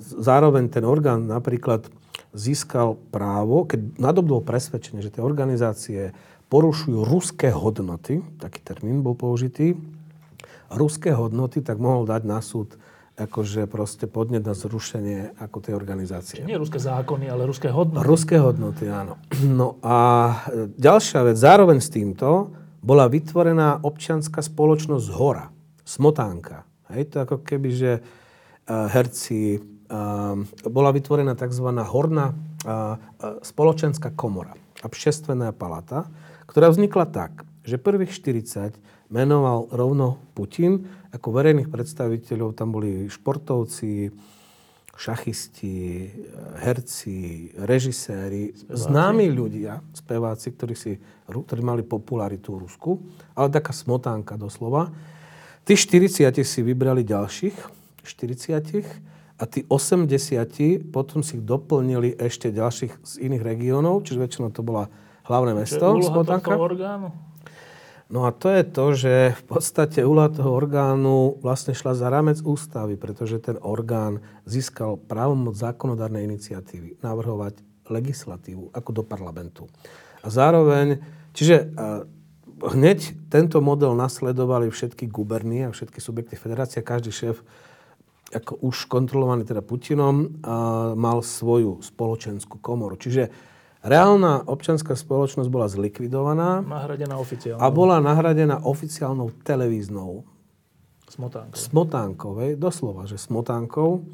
zároveň ten orgán napríklad získal právo, keď nadobudol presvedčenie, že tie organizácie porušujú ruské hodnoty, taký termín bol použitý, ruské hodnoty, tak mohol dať na súd akože proste podnet na zrušenie ako tej organizácie. Čiže nie ruské zákony, ale ruské hodnoty. Ruské hodnoty, áno. No a ďalšia vec, zároveň s týmto bola vytvorená občianská spoločnosť z hora, smotánka. Hej, to ako keby, že herci. Bola vytvorená tzv. horná spoločenská komora, obšestvená palata, ktorá vznikla tak, že prvých 40 menoval rovno Putin. Ako verejných predstaviteľov tam boli športovci, šachisti, herci, režiséri, speváci. známi ľudia, speváci, ktorí, si, ktorí mali popularitu v Rusku, ale taká smotánka doslova. Tí 40 si vybrali ďalších 40 a tí 80 potom si doplnili ešte ďalších z iných regiónov, čiže väčšinou to bola hlavné mesto. Je orgánu? No a to je to, že v podstate úloha toho orgánu vlastne šla za rámec ústavy, pretože ten orgán získal právomoc zákonodárnej iniciatívy navrhovať legislatívu ako do parlamentu. A zároveň, čiže hneď tento model nasledovali všetky gubernie a všetky subjekty federácie, každý šéf ako už kontrolovaný teda Putinom, mal svoju spoločenskú komoru. Čiže Reálna občianská spoločnosť bola zlikvidovaná. Nahradená oficiálnou. A bola nahradená oficiálnou televíznou. Smotánkou. Hej, doslova, že smotánkou.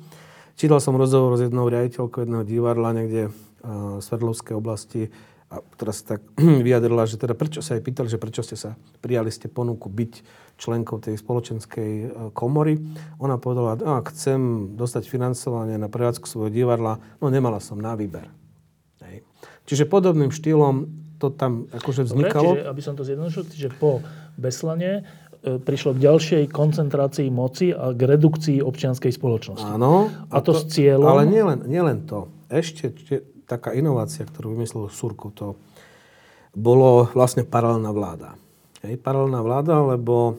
Čítal som rozhovor s jednou riaditeľkou jedného divadla niekde v Sverdlovskej oblasti, a sa tak [clears throat] vyjadrila, že teda prečo sa jej pýtali, že prečo ste sa prijali ste ponuku byť členkou tej spoločenskej e, komory. Ona povedala, no, ak chcem dostať financovanie na prevádzku svojho divadla, no nemala som na výber. Čiže podobným štýlom to tam akože vznikalo. Dobre, čiže, aby som to zjednodušil, že po Beslane e, prišlo k ďalšej koncentrácii moci a k redukcii občianskej spoločnosti. Áno. A, to, to s cieľom... Ale nielen, nielen to. Ešte taká inovácia, ktorú vymyslel Surko, to bolo vlastne paralelná vláda. Hej, paralelná vláda, lebo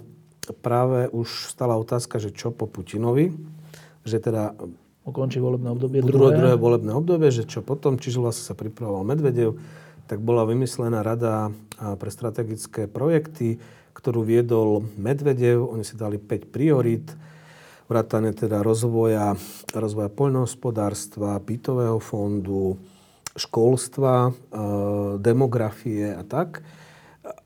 práve už stala otázka, že čo po Putinovi, že teda ukončí volebné obdobie druhé. druhé volebné obdobie, že čo potom, čiže vlastne sa pripravoval Medvedev, tak bola vymyslená rada pre strategické projekty, ktorú viedol Medvedev. Oni si dali 5 priorít, vrátane teda rozvoja, rozvoja poľnohospodárstva, bytového fondu, školstva, e, demografie a tak.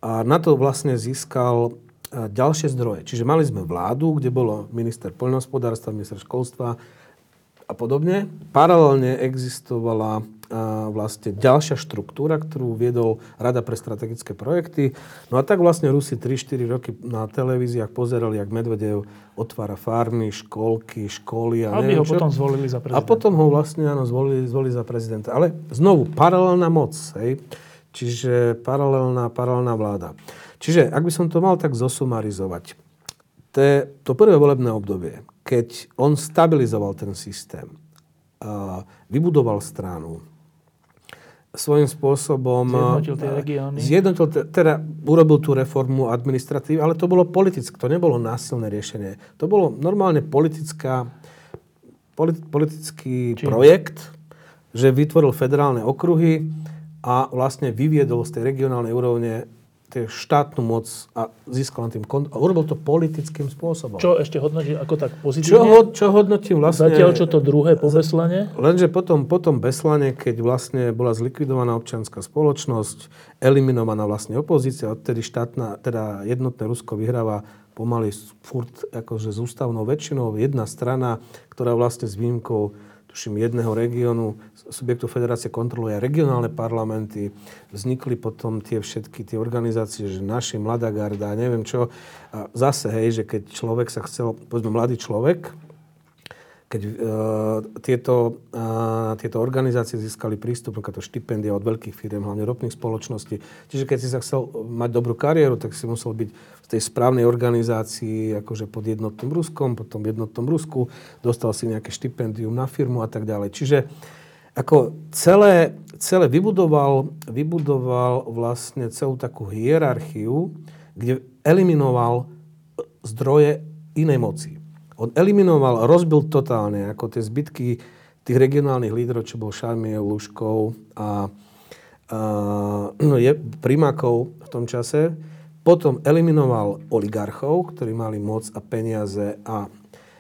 A na to vlastne získal ďalšie zdroje. Čiže mali sme vládu, kde bolo minister poľnohospodárstva, minister školstva, a podobne. Paralelne existovala vlastne ďalšia štruktúra, ktorú viedol Rada pre strategické projekty. No a tak vlastne Rusi 3-4 roky na televíziách pozerali, jak Medvedev otvára farmy, školky, školy a Aby ho čo. potom zvolili za prezidenta. A potom ho vlastne áno, zvolili, zvolili za prezidenta. Ale znovu, paralelná moc. Hej? Čiže paralelná, paralelná vláda. Čiže, ak by som to mal tak zosumarizovať, to prvé volebné obdobie, keď on stabilizoval ten systém, vybudoval stranu, svojím spôsobom... Zjednotil tie regióny. Zjednotil, teda urobil tú reformu administratívy, ale to bolo politické, to nebolo násilné riešenie. To bolo normálne politická, politi, politický Čím? projekt, že vytvoril federálne okruhy a vlastne vyviedol z tej regionálnej úrovne štátnu moc a získal tým kont- a urobil to politickým spôsobom. Čo ešte hodnotí ako tak pozitívne? Čo, ho, čo hodnotím vlastne... Zatiaľ čo to druhé po Beslane? Lenže potom, potom Beslane, keď vlastne bola zlikvidovaná občianská spoločnosť, eliminovaná vlastne opozícia, odtedy štátna, teda jednotné Rusko vyhráva pomaly furt akože s ústavnou väčšinou jedna strana, ktorá vlastne s výnimkou tuším, jedného regiónu, subjektu federácie kontroluje regionálne parlamenty, vznikli potom tie všetky tie organizácie, že naši, Mladá garda, neviem čo. A zase, hej, že keď človek sa chcel, povedzme, mladý človek, keď uh, tieto, uh, tieto organizácie získali prístup to štipendia od veľkých firm, hlavne ropných spoločností. Čiže keď si sa chcel mať dobrú kariéru, tak si musel byť v tej správnej organizácii, akože pod jednotným Ruskom, potom jednotnom Rusku, dostal si nejaké štipendium na firmu a tak ďalej. Čiže ako celé, celé vybudoval, vybudoval vlastne celú takú hierarchiu, kde eliminoval zdroje inej moci. On eliminoval, rozbil totálne ako tie zbytky tých regionálnych lídrov, čo bol Šarmiel, Luškov a, a no, je, primákov v tom čase. Potom eliminoval oligarchov, ktorí mali moc a peniaze a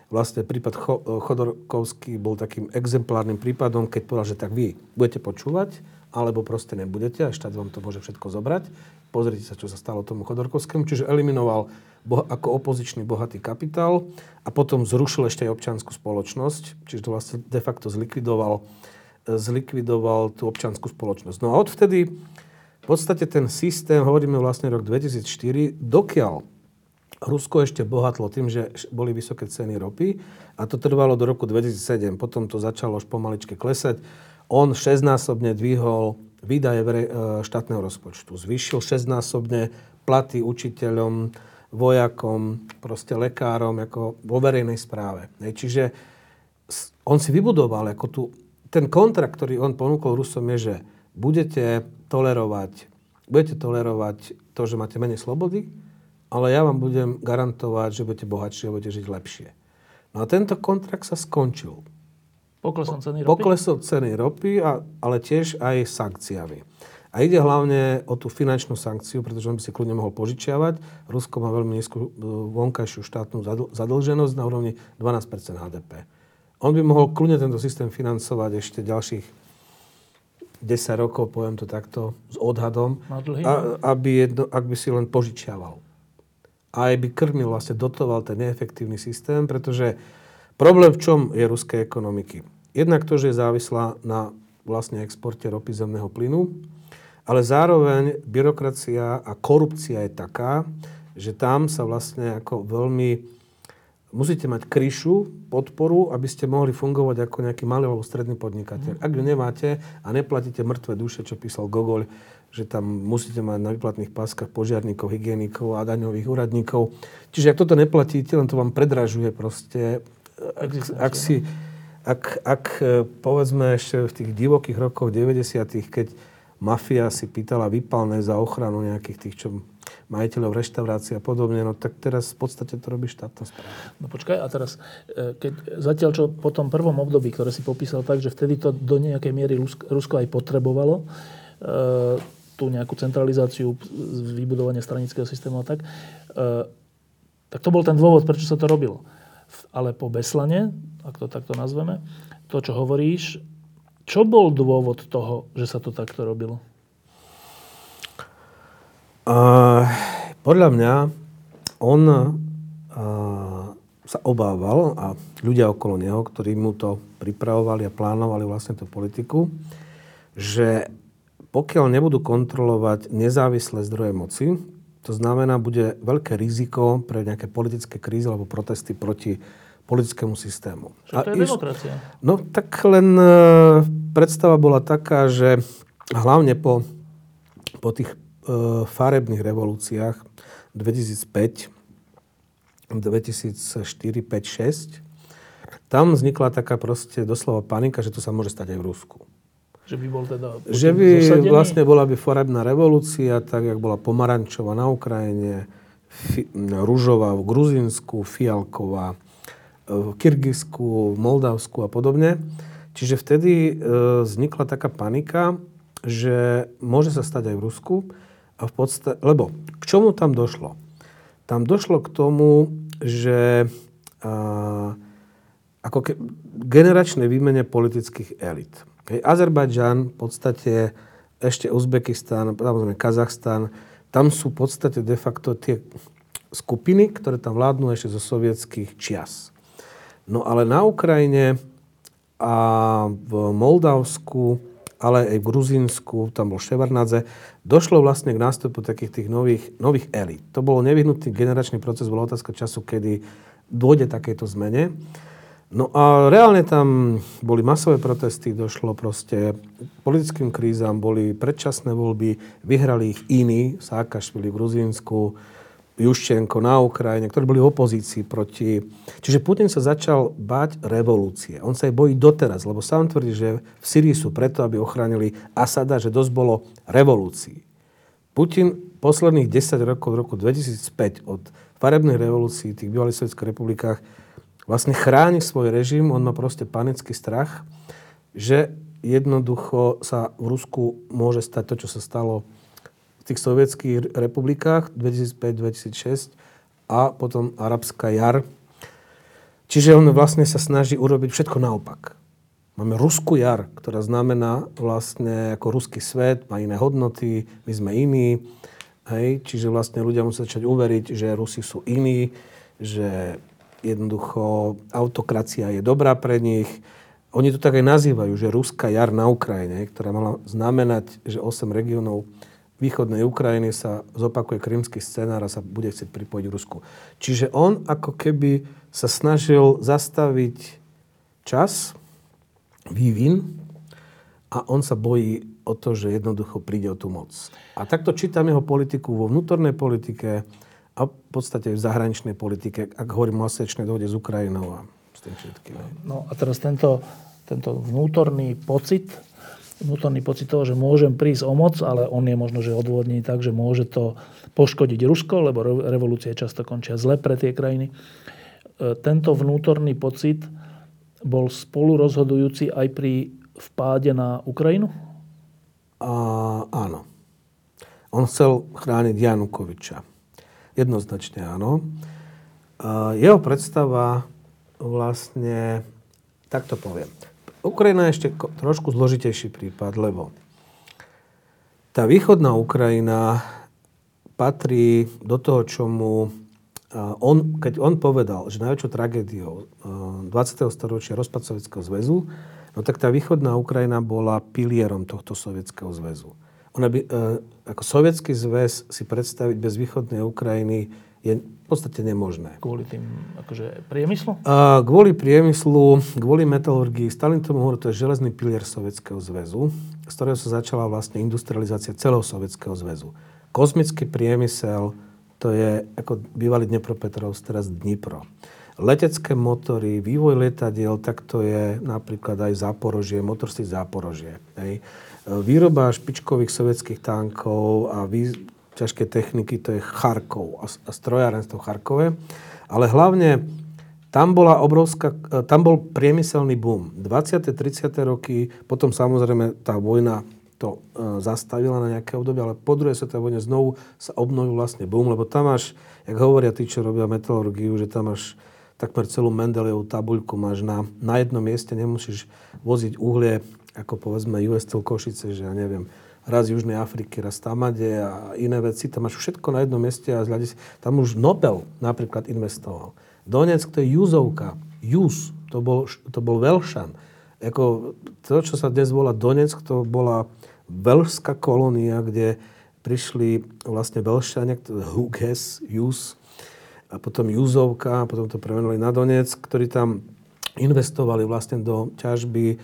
vlastne prípad Chodorkovský bol takým exemplárnym prípadom, keď povedal, že tak vy budete počúvať, alebo proste nebudete a štát vám to môže všetko zobrať. Pozrite sa, čo sa stalo tomu Chodorkovskému. Čiže eliminoval boh- ako opozičný bohatý kapitál a potom zrušil ešte aj občianskú spoločnosť, čiže to vlastne de facto zlikvidoval, zlikvidoval tú občianskú spoločnosť. No a odvtedy v podstate ten systém, hovoríme vlastne rok 2004, dokiaľ Rusko ešte bohatlo tým, že boli vysoké ceny ropy a to trvalo do roku 2007. Potom to začalo už pomaličke klesať. On šestnásobne dvihol výdaje e, štátneho rozpočtu. Zvyšil šestnásobne platy učiteľom, vojakom, proste lekárom, ako vo verejnej správe. Čiže on si vybudoval ako tu, ten kontrakt, ktorý on ponúkol Rusom je, že budete tolerovať, budete tolerovať to, že máte menej slobody, ale ja vám budem garantovať, že budete bohatšie a budete žiť lepšie. No a tento kontrakt sa skončil. Poklesom ceny ropy? Poklesom ceny ropy, a, ale tiež aj sankciami. A ide hlavne o tú finančnú sankciu, pretože on by si kľudne mohol požičiavať. Rusko má veľmi nízku e, vonkajšiu štátnu zadlženosť na úrovni 12% HDP. On by mohol kľudne tento systém financovať ešte ďalších 10 rokov, poviem to takto, s odhadom, a, aby jedno, ak by si len požičiaval. A aj by krmil, vlastne dotoval ten neefektívny systém, pretože problém v čom je ruskej ekonomiky? Jednak to, že je závislá na vlastne exporte ropy zemného plynu, ale zároveň byrokracia a korupcia je taká, že tam sa vlastne ako veľmi musíte mať kryšu, podporu, aby ste mohli fungovať ako nejaký malý alebo stredný podnikateľ. Ak ju nemáte a neplatíte mŕtve duše, čo písal Gogol, že tam musíte mať na výplatných páskach požiarníkov, hygienikov a daňových úradníkov. Čiže ak toto neplatíte, len to vám predražuje proste. Ak, ak si, ak, ak povedzme ešte v tých divokých rokoch 90 keď mafia si pýtala vypalné za ochranu nejakých tých, čo majiteľov reštaurácií a podobne, no tak teraz v podstate to robí štátna správa. No počkaj, a teraz, e, keď zatiaľ čo po tom prvom období, ktoré si popísal tak, že vtedy to do nejakej miery Rusko aj potrebovalo, e, tú nejakú centralizáciu, vybudovanie stranického systému a tak, e, tak to bol ten dôvod, prečo sa to robilo. Ale po Beslane, ak to takto nazveme, to, čo hovoríš, čo bol dôvod toho, že sa to takto robilo? Uh, podľa mňa on uh, sa obával a ľudia okolo neho, ktorí mu to pripravovali a plánovali vlastne tú politiku, že pokiaľ nebudú kontrolovať nezávislé zdroje moci, to znamená, bude veľké riziko pre nejaké politické krízy alebo protesty proti politickému systému. Čo to je demokracia? No tak len e, predstava bola taká, že hlavne po, po tých e, farebných revolúciách 2005, 2004, 5, 6, tam vznikla taká proste doslova panika, že to sa môže stať aj v Rusku. Že by bol teda Že by zosadený? vlastne bola by farebná revolúcia, tak jak bola pomarančová na Ukrajine, fi, rúžová v Gruzínsku, fialková v Kyrgyzsku, Moldavsku a podobne. Čiže vtedy e, vznikla taká panika, že môže sa stať aj v Rusku. A v podstate, lebo k čomu tam došlo? Tam došlo k tomu, že a, ako ke, generačnej výmene politických elit. Hej, Azerbajdžan, v podstate ešte Uzbekistan, samozrejme Kazachstan, tam sú v podstate de facto tie skupiny, ktoré tam vládnu ešte zo sovietských čias. No ale na Ukrajine a v Moldavsku, ale aj v Gruzínsku, tam bol Ševarnadze, došlo vlastne k nástupu takých tých nových, nových elít. To bolo nevyhnutný generačný proces, bola otázka času, kedy dôjde takéto zmene. No a reálne tam boli masové protesty, došlo proste politickým krízam, boli predčasné voľby, vyhrali ich iní, Sákašvili v Gruzínsku, Juščenko na Ukrajine, ktorí boli v opozícii proti... Čiže Putin sa začal báť revolúcie. On sa aj bojí doteraz, lebo sám tvrdí, že v Syrii sú preto, aby ochránili Asada, že dosť bolo revolúcií. Putin posledných 10 rokov, od roku 2005, od farebných revolúcií v tých bývalých sovietských republikách, vlastne chráni svoj režim, on má proste panický strach, že jednoducho sa v Rusku môže stať to, čo sa stalo tých sovietských republikách 2005-2006 a potom arabská jar. Čiže on vlastne sa snaží urobiť všetko naopak. Máme ruskú jar, ktorá znamená vlastne ako ruský svet, má iné hodnoty, my sme iní. Hej? Čiže vlastne ľudia musia začať uveriť, že Rusi sú iní, že jednoducho autokracia je dobrá pre nich. Oni to tak aj nazývajú, že ruská jar na Ukrajine, ktorá mala znamenať, že 8 regiónov východnej Ukrajiny sa zopakuje krymský scenár a sa bude chcieť pripojiť Rusku. Čiže on ako keby sa snažil zastaviť čas, vývin a on sa bojí o to, že jednoducho príde o tú moc. A takto čítam jeho politiku vo vnútornej politike a v podstate v zahraničnej politike, ak hovorím o asečnej dohode s Ukrajinou a s tým všetkým. No a teraz tento, tento vnútorný pocit, vnútorný pocit toho, že môžem prísť o moc, ale on je možno, že odvodnený tak, že môže to poškodiť Rusko, lebo revolúcie často končia zle pre tie krajiny. E, tento vnútorný pocit bol spolu rozhodujúci aj pri vpáde na Ukrajinu? A, áno. On chcel chrániť Janukoviča. Jednoznačne áno. Jeho predstava vlastne, tak to poviem. Ukrajina je ešte trošku zložitejší prípad, lebo tá východná Ukrajina patrí do toho, čomu on, keď on povedal, že najväčšou tragédiou 20. storočia rozpad Sovietskeho zväzu, no tak tá východná Ukrajina bola pilierom tohto Sovietskeho zväzu. Ona by, e, ako Sovietský zväz si predstaviť bez východnej Ukrajiny je v podstate nemožné. Kvôli tým akože priemyslu? A kvôli priemyslu, kvôli metalurgii. Stalin tomu hovorí, to je železný pilier Sovietskeho zväzu, z ktorého sa začala vlastne industrializácia celého Sovietskeho zväzu. Kozmický priemysel, to je ako bývalý Dnepropetrovsk, teraz Dnipro. Letecké motory, vývoj lietadiel, tak to je napríklad aj Záporožie, motorství Záporožie. Hej. Výroba špičkových sovietských tankov a vý, ťažké techniky, to je Charkov a, a strojárenstvo Charkové. Ale hlavne tam bola obrovská, e, tam bol priemyselný boom. 20. 30. roky, potom samozrejme tá vojna to e, zastavila na nejaké obdobie, ale po druhej svetovej vojne znovu sa obnovil vlastne boom, lebo tam máš, jak hovoria tí, čo robia metalurgiu, že tam máš takmer celú Mendeleovú tabuľku máš na, na jednom mieste, nemusíš voziť uhlie, ako povedzme US Košice, že ja neviem, raz Južnej Afriky, raz Tamade a iné veci. Tam máš všetko na jednom mieste a zľadí tam už Nobel napríklad investoval. Donetsk to je Juzovka. Juz, to bol, to bol Velšan. Ako to, čo sa dnes volá Donetsk, to bola veľská kolónia, kde prišli vlastne Velšania, Huges, Juz, a potom Juzovka, a potom to premenovali na Donetsk, ktorí tam investovali vlastne do ťažby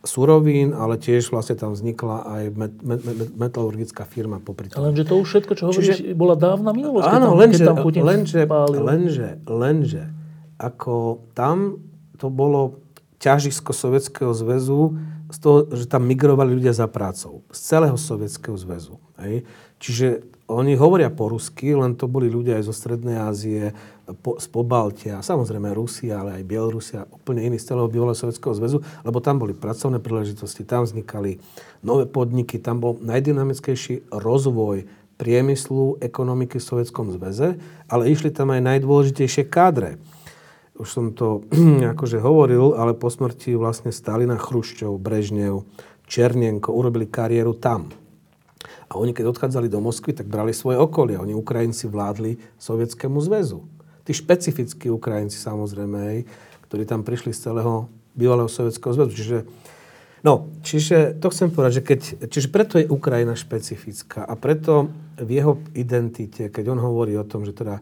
surovín, ale tiež vlastne tam vznikla aj met, met, met, metalurgická firma popri tom. Lenže to už všetko, čo hovoríš, Čiže, bola dávna minulosť. Áno, keď lenže, tam, keď tam lenže, lenže, lenže, ako tam to bolo ťažisko Sovietskeho zväzu z toho, že tam migrovali ľudia za prácou. Z celého Sovietskeho zväzu. Hej. Čiže oni hovoria po rusky, len to boli ľudia aj zo Strednej Ázie, po, z Pobaltia, samozrejme Rusia, ale aj Bielorusia, úplne iní z celého bývalého Sovjetského zväzu, lebo tam boli pracovné príležitosti, tam vznikali nové podniky, tam bol najdynamickejší rozvoj priemyslu, ekonomiky v Sovietskom zväze, ale išli tam aj najdôležitejšie kádre. Už som to [clears throat] akože hovoril, ale po smrti vlastne Stalina, Chruščov, Brežnev, Černienko urobili kariéru tam. A oni, keď odchádzali do Moskvy, tak brali svoje okolie. Oni, Ukrajinci, vládli Sovietskému zväzu. Tí špecifickí Ukrajinci, samozrejme, ktorí tam prišli z celého bývalého Sovietskeho zväzu. Čiže, no, čiže to chcem povedať, že keď, čiže preto je Ukrajina špecifická a preto v jeho identite, keď on hovorí o tom, že teda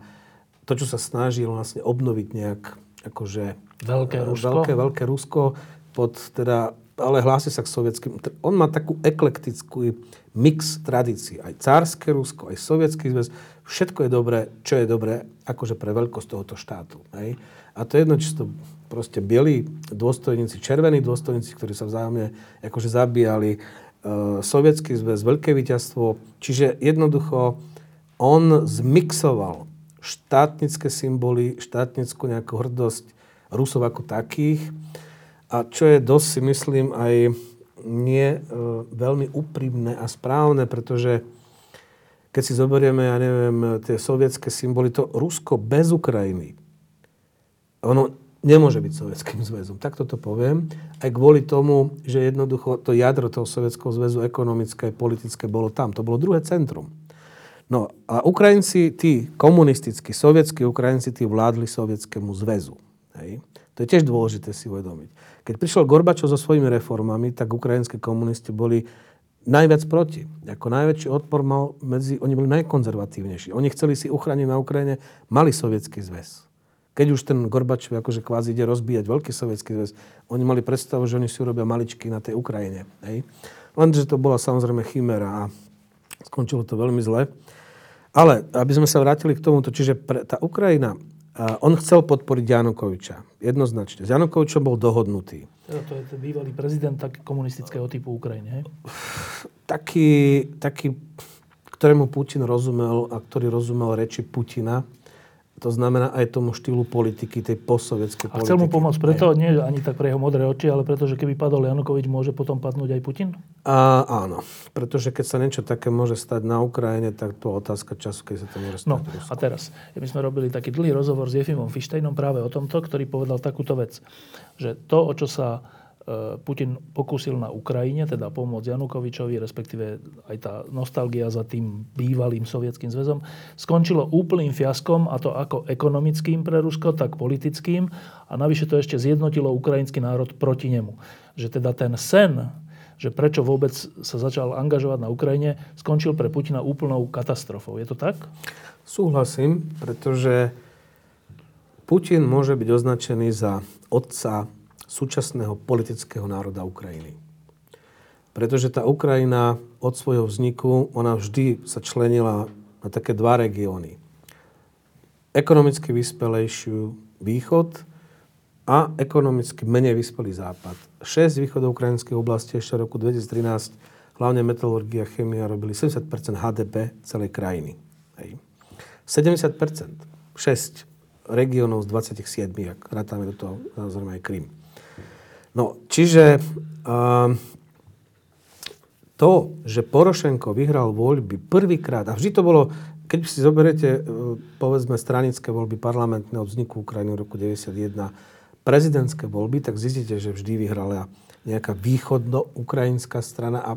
to, čo sa snažil vlastne obnoviť nejak akože veľké Rusko, veľké, veľké Rusko pod teda ale hlási sa k sovietským. On má takú eklektickú mix tradícií. Aj cárske Rusko, aj sovietský zväz. Všetko je dobré, čo je dobré akože pre veľkosť tohoto štátu. Hej? A to je jedno, či to proste bieli dôstojníci, červení dôstojníci, ktorí sa vzájomne akože zabíjali, e, sovietský zväz, veľké víťazstvo. Čiže jednoducho on zmixoval štátnické symboly, štátnickú nejakú hrdosť Rusov ako takých a čo je dosť si myslím aj nie e, veľmi úprimné a správne, pretože keď si zoberieme, ja neviem, tie sovietské symboly, to Rusko bez Ukrajiny, ono nemôže byť sovietským zväzom. Tak toto poviem. Aj kvôli tomu, že jednoducho to jadro toho sovietského zväzu ekonomické, politické bolo tam. To bolo druhé centrum. No a Ukrajinci, tí komunistickí, sovietskí Ukrajinci, tí vládli sovietskému zväzu. Hej. To je tiež dôležité si uvedomiť. Keď prišiel Gorbačov so svojimi reformami, tak ukrajinské komunisti boli najviac proti. Ako najväčší odpor mal medzi, oni boli najkonzervatívnejší. Oni chceli si uchrániť na Ukrajine malý sovietský zväz. Keď už ten Gorbačov akože kvázi ide rozbíjať veľký sovietský zväz, oni mali predstavu, že oni si urobia maličky na tej Ukrajine. Hej? Lenže to bola samozrejme chimera a skončilo to veľmi zle. Ale aby sme sa vrátili k tomuto, čiže pre, tá Ukrajina, on chcel podporiť Janukoviča. Jednoznačne. S Janukovičom bol dohodnutý. Teda to je ten bývalý prezident tak komunistického typu Ukrajiny, hej? Taký, taký, ktorému Putin rozumel a ktorý rozumel reči Putina, to znamená aj tomu štýlu politiky, tej postsovietskej politiky. A chcel mu pomôcť preto, nie ani tak pre jeho modré oči, ale preto, že keby padol Janukovič, môže potom padnúť aj Putin? A, áno, pretože keď sa niečo také môže stať na Ukrajine, tak to otázka času, keď sa to môže stať. No a teraz, my sme robili taký dlhý rozhovor s Jefimom Fištejnom práve o tomto, ktorý povedal takúto vec, že to, o čo sa Putin pokúsil na Ukrajine, teda pomôcť Janukovičovi, respektíve aj tá nostalgia za tým bývalým sovietským zväzom, skončilo úplným fiaskom, a to ako ekonomickým pre Rusko, tak politickým. A navyše to ešte zjednotilo ukrajinský národ proti nemu. Že teda ten sen, že prečo vôbec sa začal angažovať na Ukrajine, skončil pre Putina úplnou katastrofou. Je to tak? Súhlasím, pretože Putin môže byť označený za otca súčasného politického národa Ukrajiny. Pretože tá Ukrajina od svojho vzniku, ona vždy sa členila na také dva regióny. Ekonomicky vyspelejšiu východ a ekonomicky menej vyspelý západ. Šesť východoukrajinských oblastí ešte v roku 2013, hlavne metalurgia chemia, robili 70 HDP celej krajiny. Hej. 70% 6 regiónov z 27, ak rátame do toho samozrejme aj Krym. No, čiže uh, to, že Porošenko vyhral voľby prvýkrát, a vždy to bolo, keď si zoberiete, uh, povedzme, stranické voľby parlamentného vzniku Ukrajiny v roku 1991, prezidentské voľby, tak zistíte, že vždy vyhrala nejaká východno-ukrajinská strana a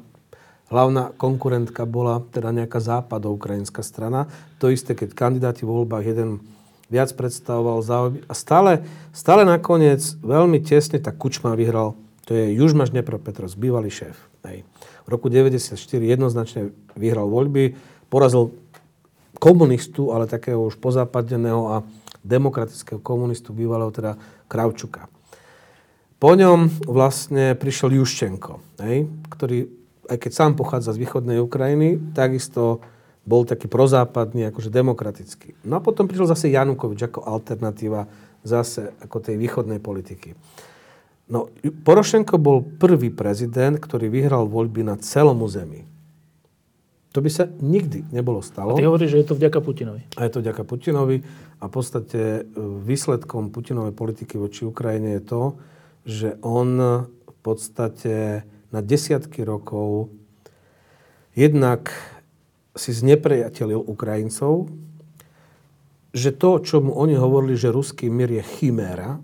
hlavná konkurentka bola teda nejaká západo-ukrajinská strana. To isté, keď kandidáti v voľbách jeden viac predstavoval záujmy. A stále, stále nakoniec veľmi tesne tak Kučma vyhral. To je Južmaš Dnepropetrovsk, bývalý šéf. Hej. V roku 1994 jednoznačne vyhral voľby, porazil komunistu, ale takého už pozápadeného a demokratického komunistu, bývalého teda Kravčuka. Po ňom vlastne prišiel Juščenko, hej, ktorý, aj keď sám pochádza z východnej Ukrajiny, takisto bol taký prozápadný, akože demokratický. No a potom prišiel zase Janukovič ako alternatíva zase ako tej východnej politiky. No, Porošenko bol prvý prezident, ktorý vyhral voľby na celom území. To by sa nikdy nebolo stalo. A ty hovoríš, že je to vďaka Putinovi. A je to vďaka Putinovi. A v podstate e, výsledkom Putinovej politiky voči Ukrajine je to, že on v podstate na desiatky rokov jednak si znepriateľil Ukrajincov, že to, čo mu oni hovorili, že ruský mír je chiméra,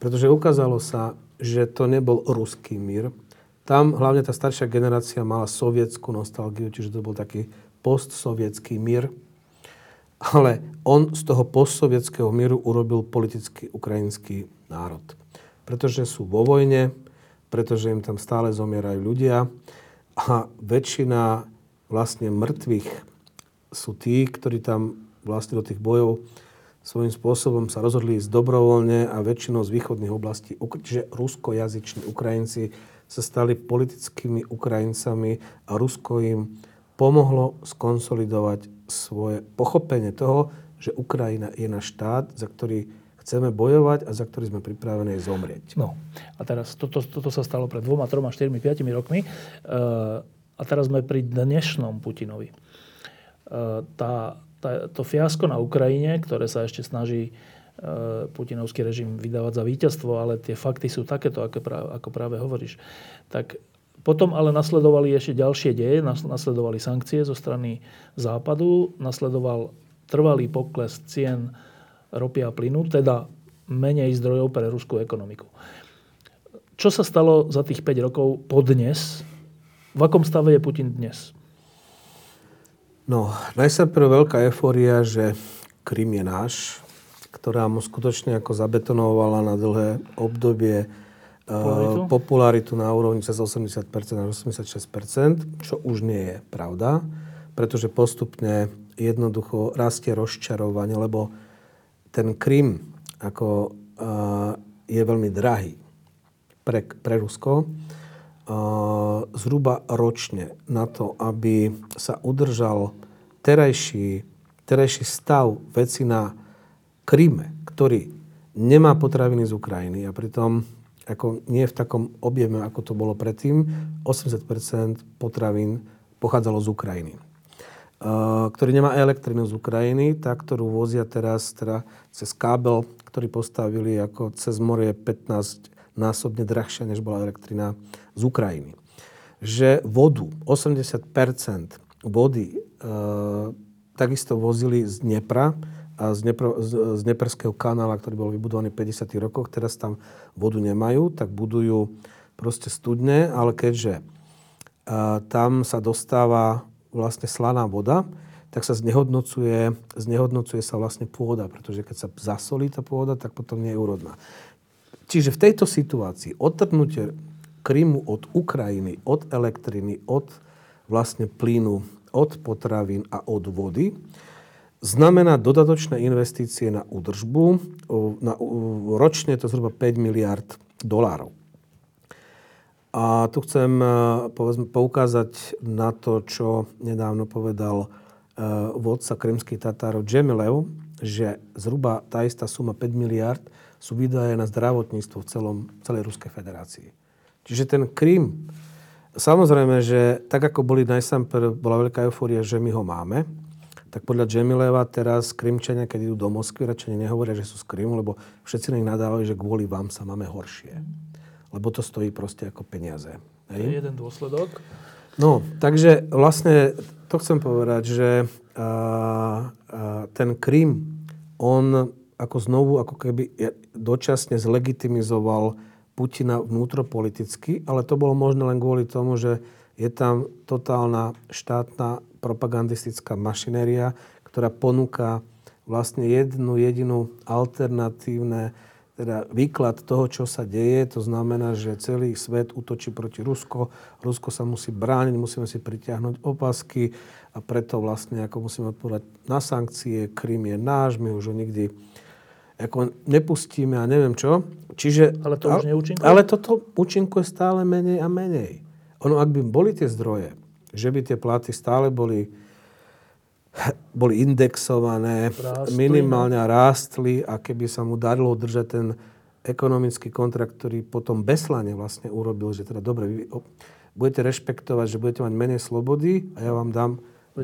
pretože ukázalo sa, že to nebol ruský mír. Tam hlavne tá staršia generácia mala sovietskú nostalgiu, čiže to bol taký postsovietský mír. Ale on z toho postsovietského míru urobil politický ukrajinský národ. Pretože sú vo vojne, pretože im tam stále zomierajú ľudia a väčšina vlastne mŕtvych sú tí, ktorí tam vlastne do tých bojov svojím spôsobom sa rozhodli ísť dobrovoľne a väčšinou z východných oblastí, čiže ruskojazyční Ukrajinci sa stali politickými Ukrajincami a Rusko im pomohlo skonsolidovať svoje pochopenie toho, že Ukrajina je náš štát, za ktorý chceme bojovať a za ktorý sme pripravení zomrieť. No a teraz toto, toto sa stalo pred dvoma, troma, štyrmi, piatimi rokmi. E- a teraz sme pri dnešnom Putinovi. E, tá, tá, to fiasko na Ukrajine, ktoré sa ešte snaží e, putinovský režim vydávať za víťazstvo, ale tie fakty sú takéto, ako práve, ako práve hovoríš. Tak potom ale nasledovali ešte ďalšie deje, nasledovali sankcie zo strany západu, nasledoval trvalý pokles cien ropy a plynu, teda menej zdrojov pre ruskú ekonomiku. Čo sa stalo za tých 5 rokov po dnes, v akom stave je Putin dnes? No, najprv veľká eufória, že Krym je náš, ktorá mu skutočne ako zabetonovala na dlhé obdobie Popularitu? popularitu na úrovni cez 80% až 86%, čo už nie je pravda, pretože postupne jednoducho rastie rozčarovanie, lebo ten Krym ako, uh, je veľmi drahý pre, pre Rusko. Uh, zhruba ročne na to, aby sa udržal terajší, terajší stav veci na Kryme, ktorý nemá potraviny z Ukrajiny a pritom ako nie v takom objeme, ako to bolo predtým. 80% potravín pochádzalo z Ukrajiny. Uh, ktorý nemá elektrinu z Ukrajiny, tá, ktorú vozia teraz teda cez kábel, ktorý postavili ako cez more 15 násobne drahšia, než bola elektrina z Ukrajiny. Že vodu, 80% vody uh, takisto vozili z Dnepra, a z, Dnepr- z Dneperského kanála, ktorý bol vybudovaný v 50. rokoch, teraz tam vodu nemajú, tak budujú proste studne, ale keďže a, tam sa dostáva vlastne slaná voda, tak sa znehodnocuje, znehodnocuje sa vlastne pôda, pretože keď sa zasolí tá pôda, tak potom nie je úrodná. Čiže v tejto situácii odtrhnutie Krymu od Ukrajiny, od elektriny, od vlastne plynu, od potravín a od vody, znamená dodatočné investície na údržbu. Na, ročne to zhruba 5 miliard dolárov. A tu chcem e, povedzme, poukázať na to, čo nedávno povedal e, vodca krymských Tatárov Džemilev, že zhruba tá istá suma 5 miliard sú výdaje na zdravotníctvo v celom, celej Ruskej federácii. Čiže ten Krym, samozrejme, že tak ako boli najsám, bola veľká eufória, že my ho máme, tak podľa Džemileva teraz Krymčania, keď idú do Moskvy, radšej nehovoria, že sú z Krymu, lebo všetci na nich nadávajú, že kvôli vám sa máme horšie. Lebo to stojí proste ako peniaze. To je jeden dôsledok. No, takže vlastne to chcem povedať, že a, a, ten Krym, on ako znovu, ako keby dočasne zlegitimizoval Putina vnútropoliticky, ale to bolo možno len kvôli tomu, že je tam totálna štátna propagandistická mašinéria, ktorá ponúka vlastne jednu jedinú alternatívne teda výklad toho, čo sa deje. To znamená, že celý svet útočí proti Rusko. Rusko sa musí brániť, musíme si pritiahnuť opasky a preto vlastne ako musíme odpovedať na sankcie. Krym je náš, my už ho nikdy ako nepustíme a neviem čo. Čiže, ale to už neúčinkuje? Ale toto účinkuje stále menej a menej. Ono, ak by boli tie zdroje, že by tie platy stále boli, boli indexované, rástli, minimálne no. rástli a keby sa mu darilo držať ten ekonomický kontrakt, ktorý potom Beslane vlastne urobil, že teda dobre, vy budete rešpektovať, že budete mať menej slobody a ja vám dám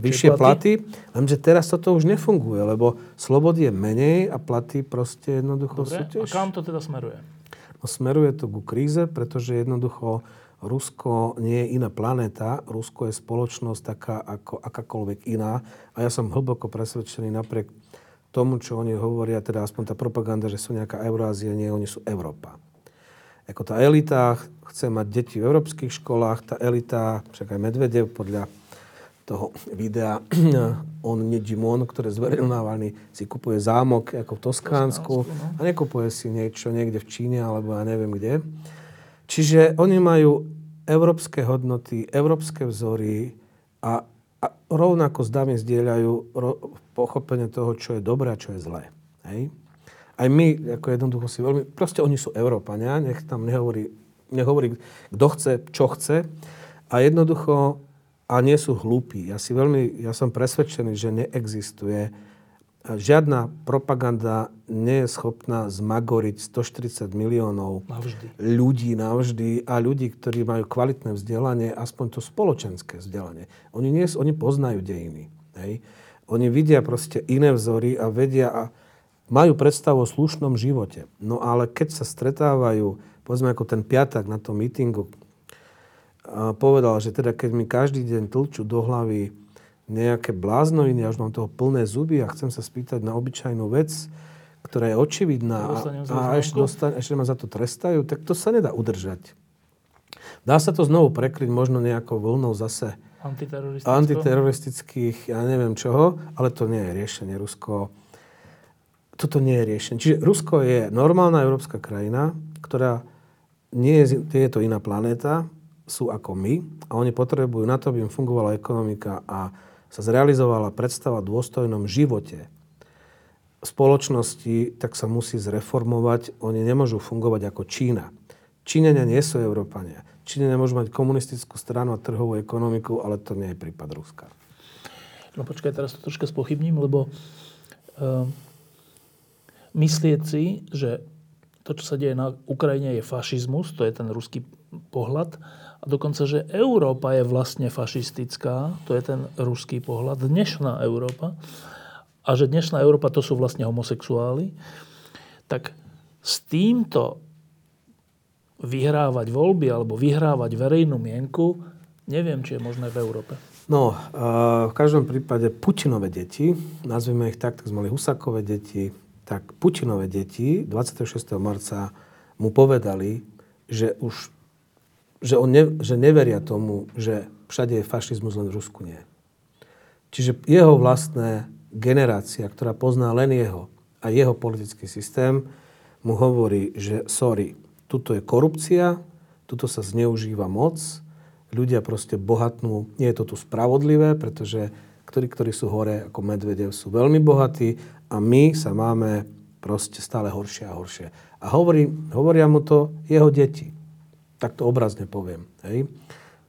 vyššie platy. platy. Lenže teraz toto už nefunguje, lebo slobody je menej a platy proste jednoducho Dobre, sú tiež... a kam to teda smeruje? No, smeruje to ku kríze, pretože jednoducho Rusko nie je iná planéta, Rusko je spoločnosť taká ako akákoľvek iná. A ja som hlboko presvedčený napriek tomu, čo oni hovoria, teda aspoň tá propaganda, že sú nejaká Eurázia, nie, oni sú Európa. Ako tá elita chce mať deti v európskych školách, tá elita, však aj Medvedev podľa toho videa [clears throat] On Nedimon, ktoré zverejnil Navalny, si kupuje zámok ako v Toskánsku no. a nekupuje si niečo niekde v Číne alebo ja neviem kde. Čiže oni majú európske hodnoty, európske vzory a, a rovnako s dámy zdieľajú ro, pochopenie toho, čo je dobré a čo je zlé. Hej? Aj my, ako jednoducho si veľmi... Proste oni sú Európania, nech tam nehovorí, nehovorí kto chce, čo chce. A jednoducho, a nie sú hlúpi. Ja si veľmi, ja som presvedčený, že neexistuje žiadna propaganda nie je schopná zmagoriť 140 miliónov navždy. ľudí navždy a ľudí, ktorí majú kvalitné vzdelanie, aspoň to spoločenské vzdelanie. Oni, nie, oni poznajú dejiny. Hej? Oni vidia proste iné vzory a vedia a majú predstavu o slušnom živote. No ale keď sa stretávajú, povedzme ako ten piatak na tom mítingu, povedal, že teda keď mi každý deň tlčú do hlavy nejaké bláznoviny, až mám toho plné zuby a chcem sa spýtať na obyčajnú vec, ktorá je očividná a, a ešte, dostane, ešte ma za to trestajú, tak to sa nedá udržať. Dá sa to znovu prekryť možno nejakou vlnou zase antiteroristických, ja neviem čoho, ale to nie je riešenie. Rusko, toto nie je riešenie. Čiže Rusko je normálna európska krajina, ktorá nie je, je to iná planéta, sú ako my a oni potrebujú na to, aby im fungovala ekonomika a sa zrealizovala predstava v dôstojnom živote spoločnosti, tak sa musí zreformovať. Oni nemôžu fungovať ako Čína. Číňania nie sú Európania. Číňania môžu mať komunistickú stranu a trhovú ekonomiku, ale to nie je prípad Ruska. No počkaj, teraz to troška spochybním, lebo uh, myslieť si, že to, čo sa deje na Ukrajine, je fašizmus, to je ten ruský pohľad, a dokonca, že Európa je vlastne fašistická, to je ten ruský pohľad, dnešná Európa, a že dnešná Európa to sú vlastne homosexuáli, tak s týmto vyhrávať voľby alebo vyhrávať verejnú mienku, neviem, či je možné v Európe. No, v každom prípade Putinové deti, nazvime ich tak, tak sme mali Husakové deti, tak Putinové deti 26. marca mu povedali, že už že, on ne, že neveria tomu, že všade je fašizmus, len v Rusku nie. Čiže jeho vlastná generácia, ktorá pozná len jeho a jeho politický systém, mu hovorí, že sorry, tuto je korupcia, tuto sa zneužíva moc, ľudia proste bohatnú, nie je to tu spravodlivé, pretože ktorí, ktorí sú hore ako Medvedev, sú veľmi bohatí a my sa máme proste stále horšie a horšie. A hovorí, hovoria mu to jeho deti. Tak to obrazne poviem. Hej?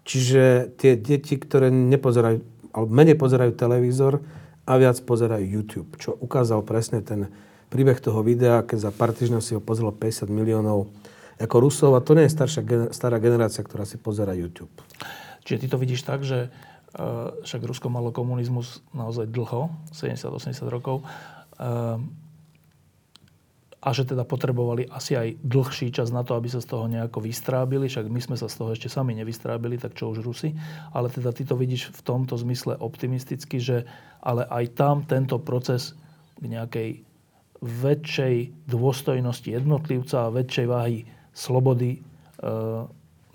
Čiže tie deti, ktoré nepozerajú, alebo menej pozerajú televízor a viac pozerajú YouTube, čo ukázal presne ten príbeh toho videa, keď za pár týždňov si ho pozrelo 50 miliónov ako Rusov a to nie je staršia, stará generácia, ktorá si pozera YouTube. Čiže ty to vidíš tak, že uh, však Rusko malo komunizmus naozaj dlho, 70-80 rokov, uh, a že teda potrebovali asi aj dlhší čas na to, aby sa z toho nejako vystrábili, však my sme sa z toho ešte sami nevystrábili, tak čo už Rusi. Ale teda ty to vidíš v tomto zmysle optimisticky, že ale aj tam tento proces k nejakej väčšej dôstojnosti jednotlivca a väčšej váhy slobody e,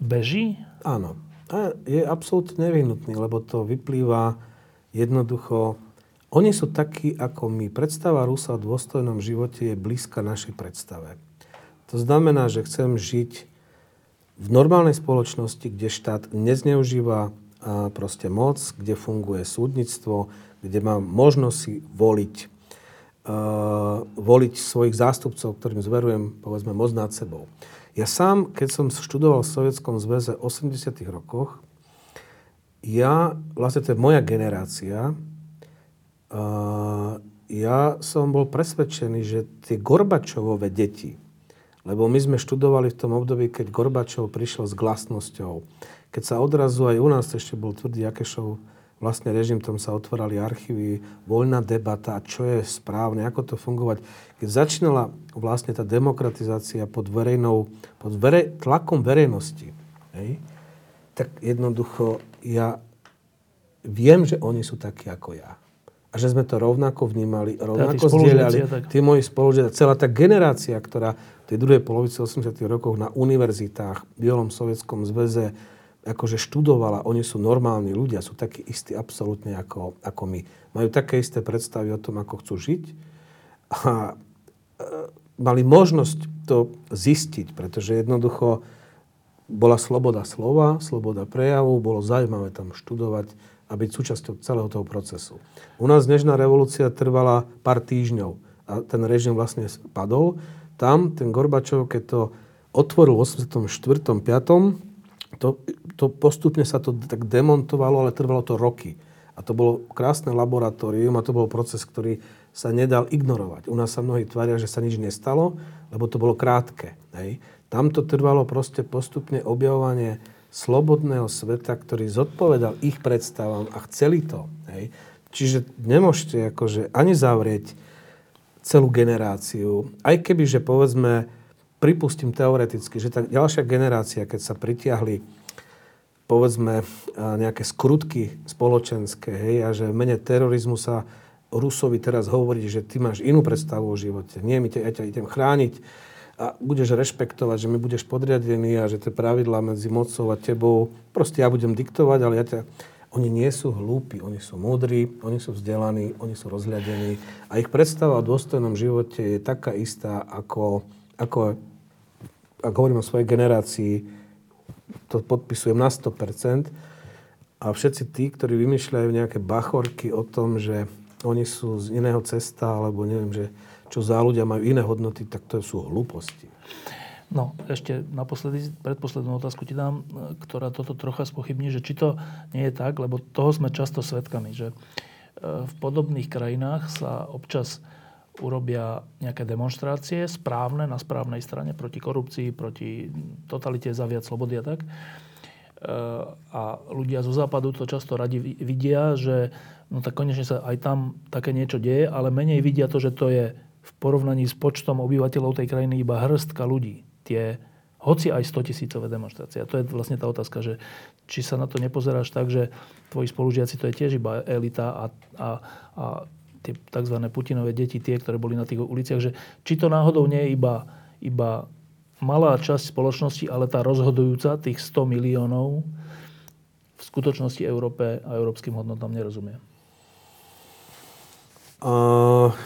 beží? Áno. A je absolútne nevyhnutný, lebo to vyplýva jednoducho... Oni sú takí ako my. Predstava Rusa o dôstojnom živote je blízka našej predstave. To znamená, že chcem žiť v normálnej spoločnosti, kde štát nezneužíva proste moc, kde funguje súdnictvo, kde mám možnosť si voliť, uh, voliť svojich zástupcov, ktorým zverujem, povedzme, moc nad sebou. Ja sám, keď som študoval v Sovietskom zväze v 80 rokoch, ja, vlastne to je moja generácia, ja som bol presvedčený, že tie Gorbačovové deti, lebo my sme študovali v tom období, keď Gorbačov prišiel s glasnosťou, keď sa odrazu aj u nás ešte bol tvrdý Jakešov vlastne režim, tam sa otvárali archívy, voľná debata, čo je správne, ako to fungovať. Keď začínala vlastne tá demokratizácia pod verejnou, pod verej, tlakom verejnosti, hej, tak jednoducho ja viem, že oni sú takí ako ja. A že sme to rovnako vnímali, rovnako zdieľali. Tí moji spolužiaci, celá tá generácia, ktorá v tej druhej polovici 80. rokov na univerzitách, v Bielom sovietskom zväze, akože študovala, oni sú normálni ľudia, sú takí istí absolútne ako, ako my. Majú také isté predstavy o tom, ako chcú žiť a e, mali možnosť to zistiť, pretože jednoducho bola sloboda slova, sloboda prejavu, bolo zaujímavé tam študovať a byť súčasťou celého toho procesu. U nás dnešná revolúcia trvala pár týždňov a ten režim vlastne padol. Tam ten Gorbačov, keď to otvoril v 84. 5 to, to postupne sa to tak demontovalo, ale trvalo to roky. A to bolo krásne laboratórium a to bol proces, ktorý sa nedal ignorovať. U nás sa mnohí tvária, že sa nič nestalo, lebo to bolo krátke. Hej. Tam to trvalo proste postupne objavovanie slobodného sveta, ktorý zodpovedal ich predstavám a chceli to. Hej. Čiže nemôžete akože ani zavrieť celú generáciu, aj keby, že povedzme, pripustím teoreticky, že tá ďalšia generácia, keď sa pritiahli povedzme nejaké skrutky spoločenské, hej, a že v mene terorizmu sa Rusovi teraz hovorí, že ty máš inú predstavu o živote. Nie, my ťa, ja ťa idem chrániť a budeš rešpektovať, že mi budeš podriadený a že tie pravidlá medzi mocou a tebou, proste ja budem diktovať, ale ja ťa... Oni nie sú hlúpi, oni sú múdri, oni sú vzdelaní, oni sú rozhľadení a ich predstava o dôstojnom živote je taká istá ako, ako ak hovorím o svojej generácii, to podpisujem na 100%. A všetci tí, ktorí vymýšľajú nejaké bachorky o tom, že oni sú z iného cesta, alebo neviem, že čo za ľudia majú iné hodnoty, tak to sú hlúposti. No, ešte naposledy, predposlednú otázku ti dám, ktorá toto trocha spochybní, že či to nie je tak, lebo toho sme často svedkami, že e, v podobných krajinách sa občas urobia nejaké demonstrácie správne na správnej strane proti korupcii, proti totalite za viac slobody a tak. E, a ľudia zo západu to často radi vidia, že no tak konečne sa aj tam také niečo deje, ale menej vidia to, že to je porovnaní s počtom obyvateľov tej krajiny iba hrstka ľudí tie, hoci aj 100 tisícové demonstrácie. A to je vlastne tá otázka, že či sa na to nepozeráš tak, že tvoji spolužiaci to je tiež iba elita a, a, a tie tzv. Putinové deti, tie, ktoré boli na tých uliciach, že či to náhodou nie je iba, iba malá časť spoločnosti, ale tá rozhodujúca, tých 100 miliónov, v skutočnosti Európe a európskym hodnotám nerozumie.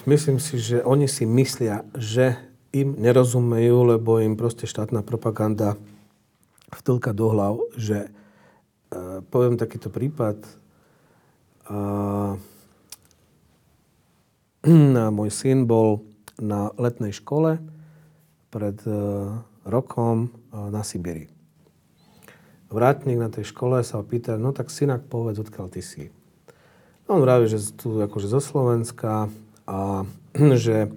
Myslím si, že oni si myslia, že im nerozumejú, lebo im proste štátna propaganda vtlka do hlav, že uh, poviem takýto prípad. Uh, môj syn bol na letnej škole pred uh, rokom uh, na Sibiri. Vrátnik na tej škole sa ho pýta, no tak synak povedz, odkiaľ ty si. On vraví, že tu akože zo Slovenska a [clears throat] že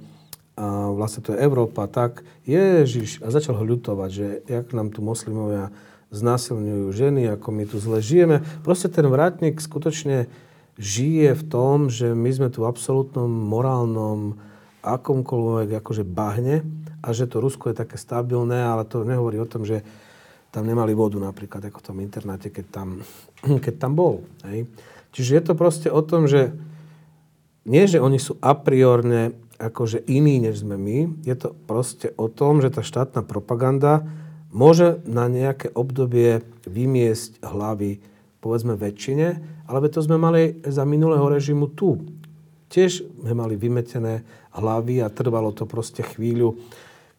a vlastne to je Európa, tak Ježiš, a začal ho ľutovať, že jak nám tu moslimovia znásilňujú ženy, ako my tu zle žijeme. Proste ten vrátnik skutočne žije v tom, že my sme tu v absolútnom morálnom akomkoľvek akože bahne a že to Rusko je také stabilné, ale to nehovorí o tom, že tam nemali vodu napríklad, ako v tom internáte, keď tam, [clears throat] keď tam bol. Hej. Čiže je to proste o tom, že nie, že oni sú a priorne akože iní, než sme my. Je to proste o tom, že tá štátna propaganda môže na nejaké obdobie vymiesť hlavy povedzme väčšine, ale to sme mali za minulého režimu tu. Tiež sme mali vymetené hlavy a trvalo to proste chvíľu,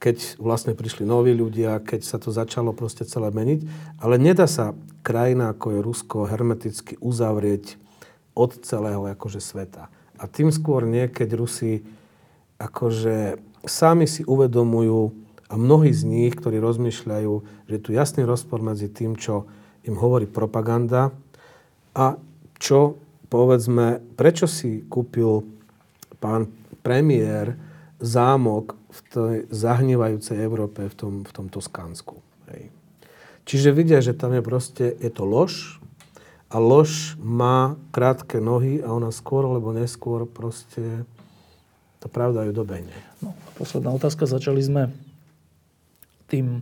keď vlastne prišli noví ľudia, keď sa to začalo proste celé meniť. Ale nedá sa krajina ako je Rusko hermeticky uzavrieť od celého akože sveta. A tým skôr nie, keď Rusi akože sami si uvedomujú, a mnohí z nich, ktorí rozmýšľajú, že je tu jasný rozpor medzi tým, čo im hovorí propaganda a čo, povedzme, prečo si kúpil pán premiér zámok v tej zahnívajúcej Európe, v tom, v tom Toskánsku. Hej. Čiže vidia, že tam je proste, je to lož a lož má krátke nohy a ona skôr alebo neskôr proste to pravda ju dobehne. No, posledná otázka. Začali sme tým e,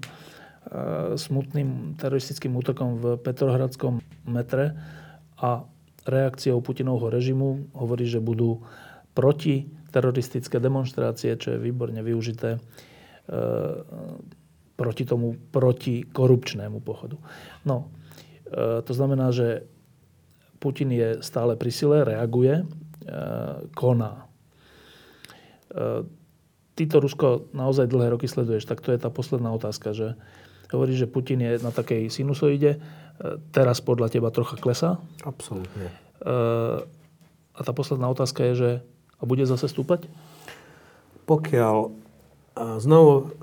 smutným teroristickým útokom v Petrohradskom metre a reakciou Putinovho režimu hovorí, že budú proti teroristické demonstrácie, čo je výborne využité e, proti tomu protikorupčnému pochodu. No, e, to znamená, že Putin je stále pri sile, reaguje, e, koná. Ty to Rusko naozaj dlhé roky sleduješ, tak to je tá posledná otázka, že hovorí, že Putin je na takej sinusoide, teraz podľa teba trocha klesá. Absolútne. A tá posledná otázka je, že a bude zase stúpať? Pokiaľ znovu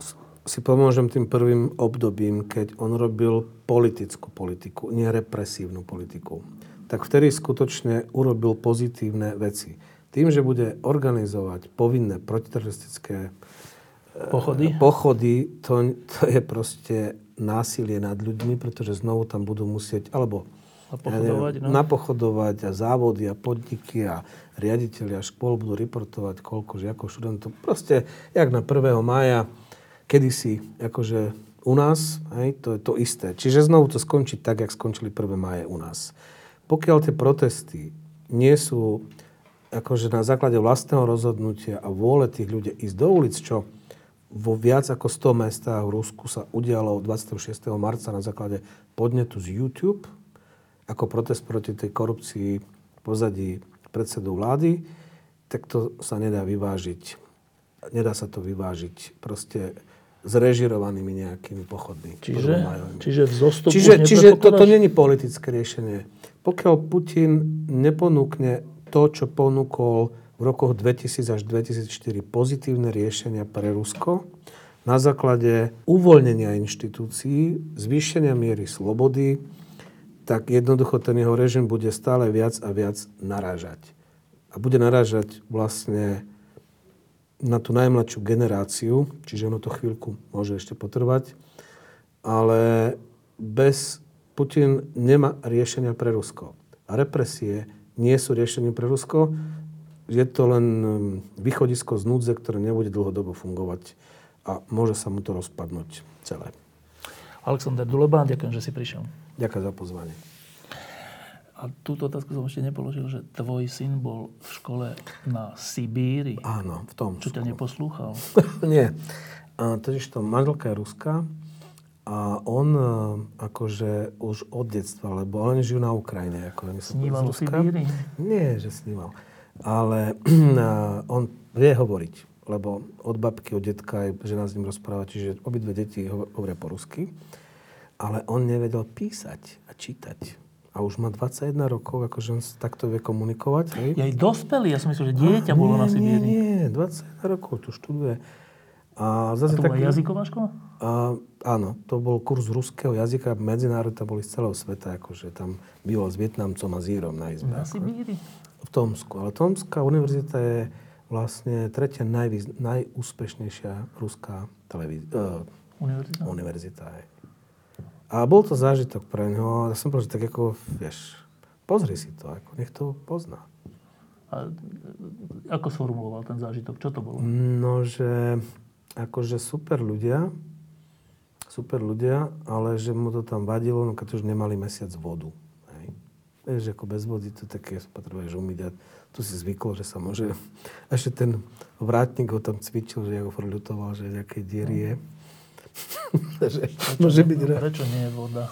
si pomôžem tým prvým obdobím, keď on robil politickú politiku, nie represívnu politiku, tak vtedy skutočne urobil pozitívne veci tým, že bude organizovať povinné protiteroristické e, pochody, pochody to, to je proste násilie nad ľuďmi, pretože znovu tam budú musieť, alebo napochodovať, no? napochodovať a závody a podniky a riaditeľi a škôl budú reportovať, koľko žiakov, študentov. Proste, jak na 1. mája, kedysi, akože u nás, hej, to je to isté. Čiže znovu to skončí tak, jak skončili 1. máje u nás. Pokiaľ tie protesty nie sú akože na základe vlastného rozhodnutia a vôle tých ľudí ísť do ulic, čo vo viac ako 100 mestách v Rusku sa udialo 26. marca na základe podnetu z YouTube ako protest proti tej korupcii pozadí predsedu vlády, tak to sa nedá vyvážiť. Nedá sa to vyvážiť proste zrežirovanými nejakými pochodmi. Čiže, čiže v zostupu Čiže, čiže toto není politické riešenie. Pokiaľ Putin neponúkne to, čo ponúkol v rokoch 2000 až 2004 pozitívne riešenia pre Rusko, na základe uvoľnenia inštitúcií, zvýšenia miery slobody, tak jednoducho ten jeho režim bude stále viac a viac narážať. A bude narážať vlastne na tú najmladšiu generáciu, čiže ono to chvíľku môže ešte potrvať, ale bez Putin nemá riešenia pre Rusko. A represie nie sú riešením pre Rusko. Je to len um, východisko z núdze, ktoré nebude dlhodobo fungovať a môže sa mu to rozpadnúť celé. Alexander Duleba, ďakujem, že si prišiel. Ďakujem za pozvanie. A túto otázku som ešte nepoložil, že tvoj syn bol v škole na Sibíri. Áno, v tom. Čo ťa neposlúchal? [laughs] Nie. A, totiž to manželka je Ruska a on e, akože už od detstva, lebo oni žijú na Ukrajine. Ako oni sníval o Sibíri? Nie, že sníval. Ale [clears throat] on vie hovoriť, lebo od babky, od detka aj žena s ním rozpráva, čiže obidve deti hovoria po rusky. Ale on nevedel písať a čítať a už má 21 rokov, akože on takto vie komunikovať. Hej? Je aj dospelý, ja som myslel, že dieťa ah, bolo na Sibíri. Nie, nie, 21 rokov tu študuje. A, zase a to bola jazyková škola? A, áno, to bol kurz ruského jazyka, medzinárodne boli z celého sveta, akože tam bylo s Vietnamcom a Zírom na izbe. Na Sibíri? V Tomsku, ale Tomská univerzita je vlastne tretia najvýz, najúspešnejšia ruská televízia. Uh, univerzita? Univerzita, je. A bol to zážitok pre ňo. Ja som povedal, že tak ako, vieš, pozri si to, ako, nech to pozná. A ako sformuloval ten zážitok? Čo to bolo? No, že akože super ľudia, super ľudia, ale že mu to tam vadilo, no keď už nemali mesiac vodu. Hej. Vieš, ako bez vody to také potrebuješ umyť a tu si zvyklo, že sa môže... A ešte ten vrátnik ho tam cvičil, že ja ho ľutoval, že nejaké diery je. [laughs] prečo, môže byť... Re... Prečo nie je voda?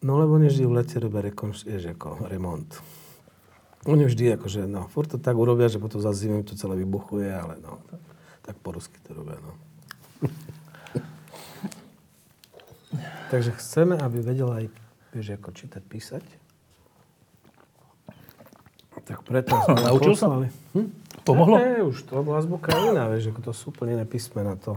No lebo neždy v lete robia rekonš... ako remont. Oni vždy akože, no, furt to tak urobia, že potom za zimu to celé vybuchuje, ale no, tak po rusky to robia, no. [laughs] Takže chceme, aby vedela aj, vieš, ako čítať, písať. Tak preto sme Naučil sa? Hm? Pomohlo? Ne, už to, lebo azbuka je iná, vieš, ako to sú úplne iné písmena to.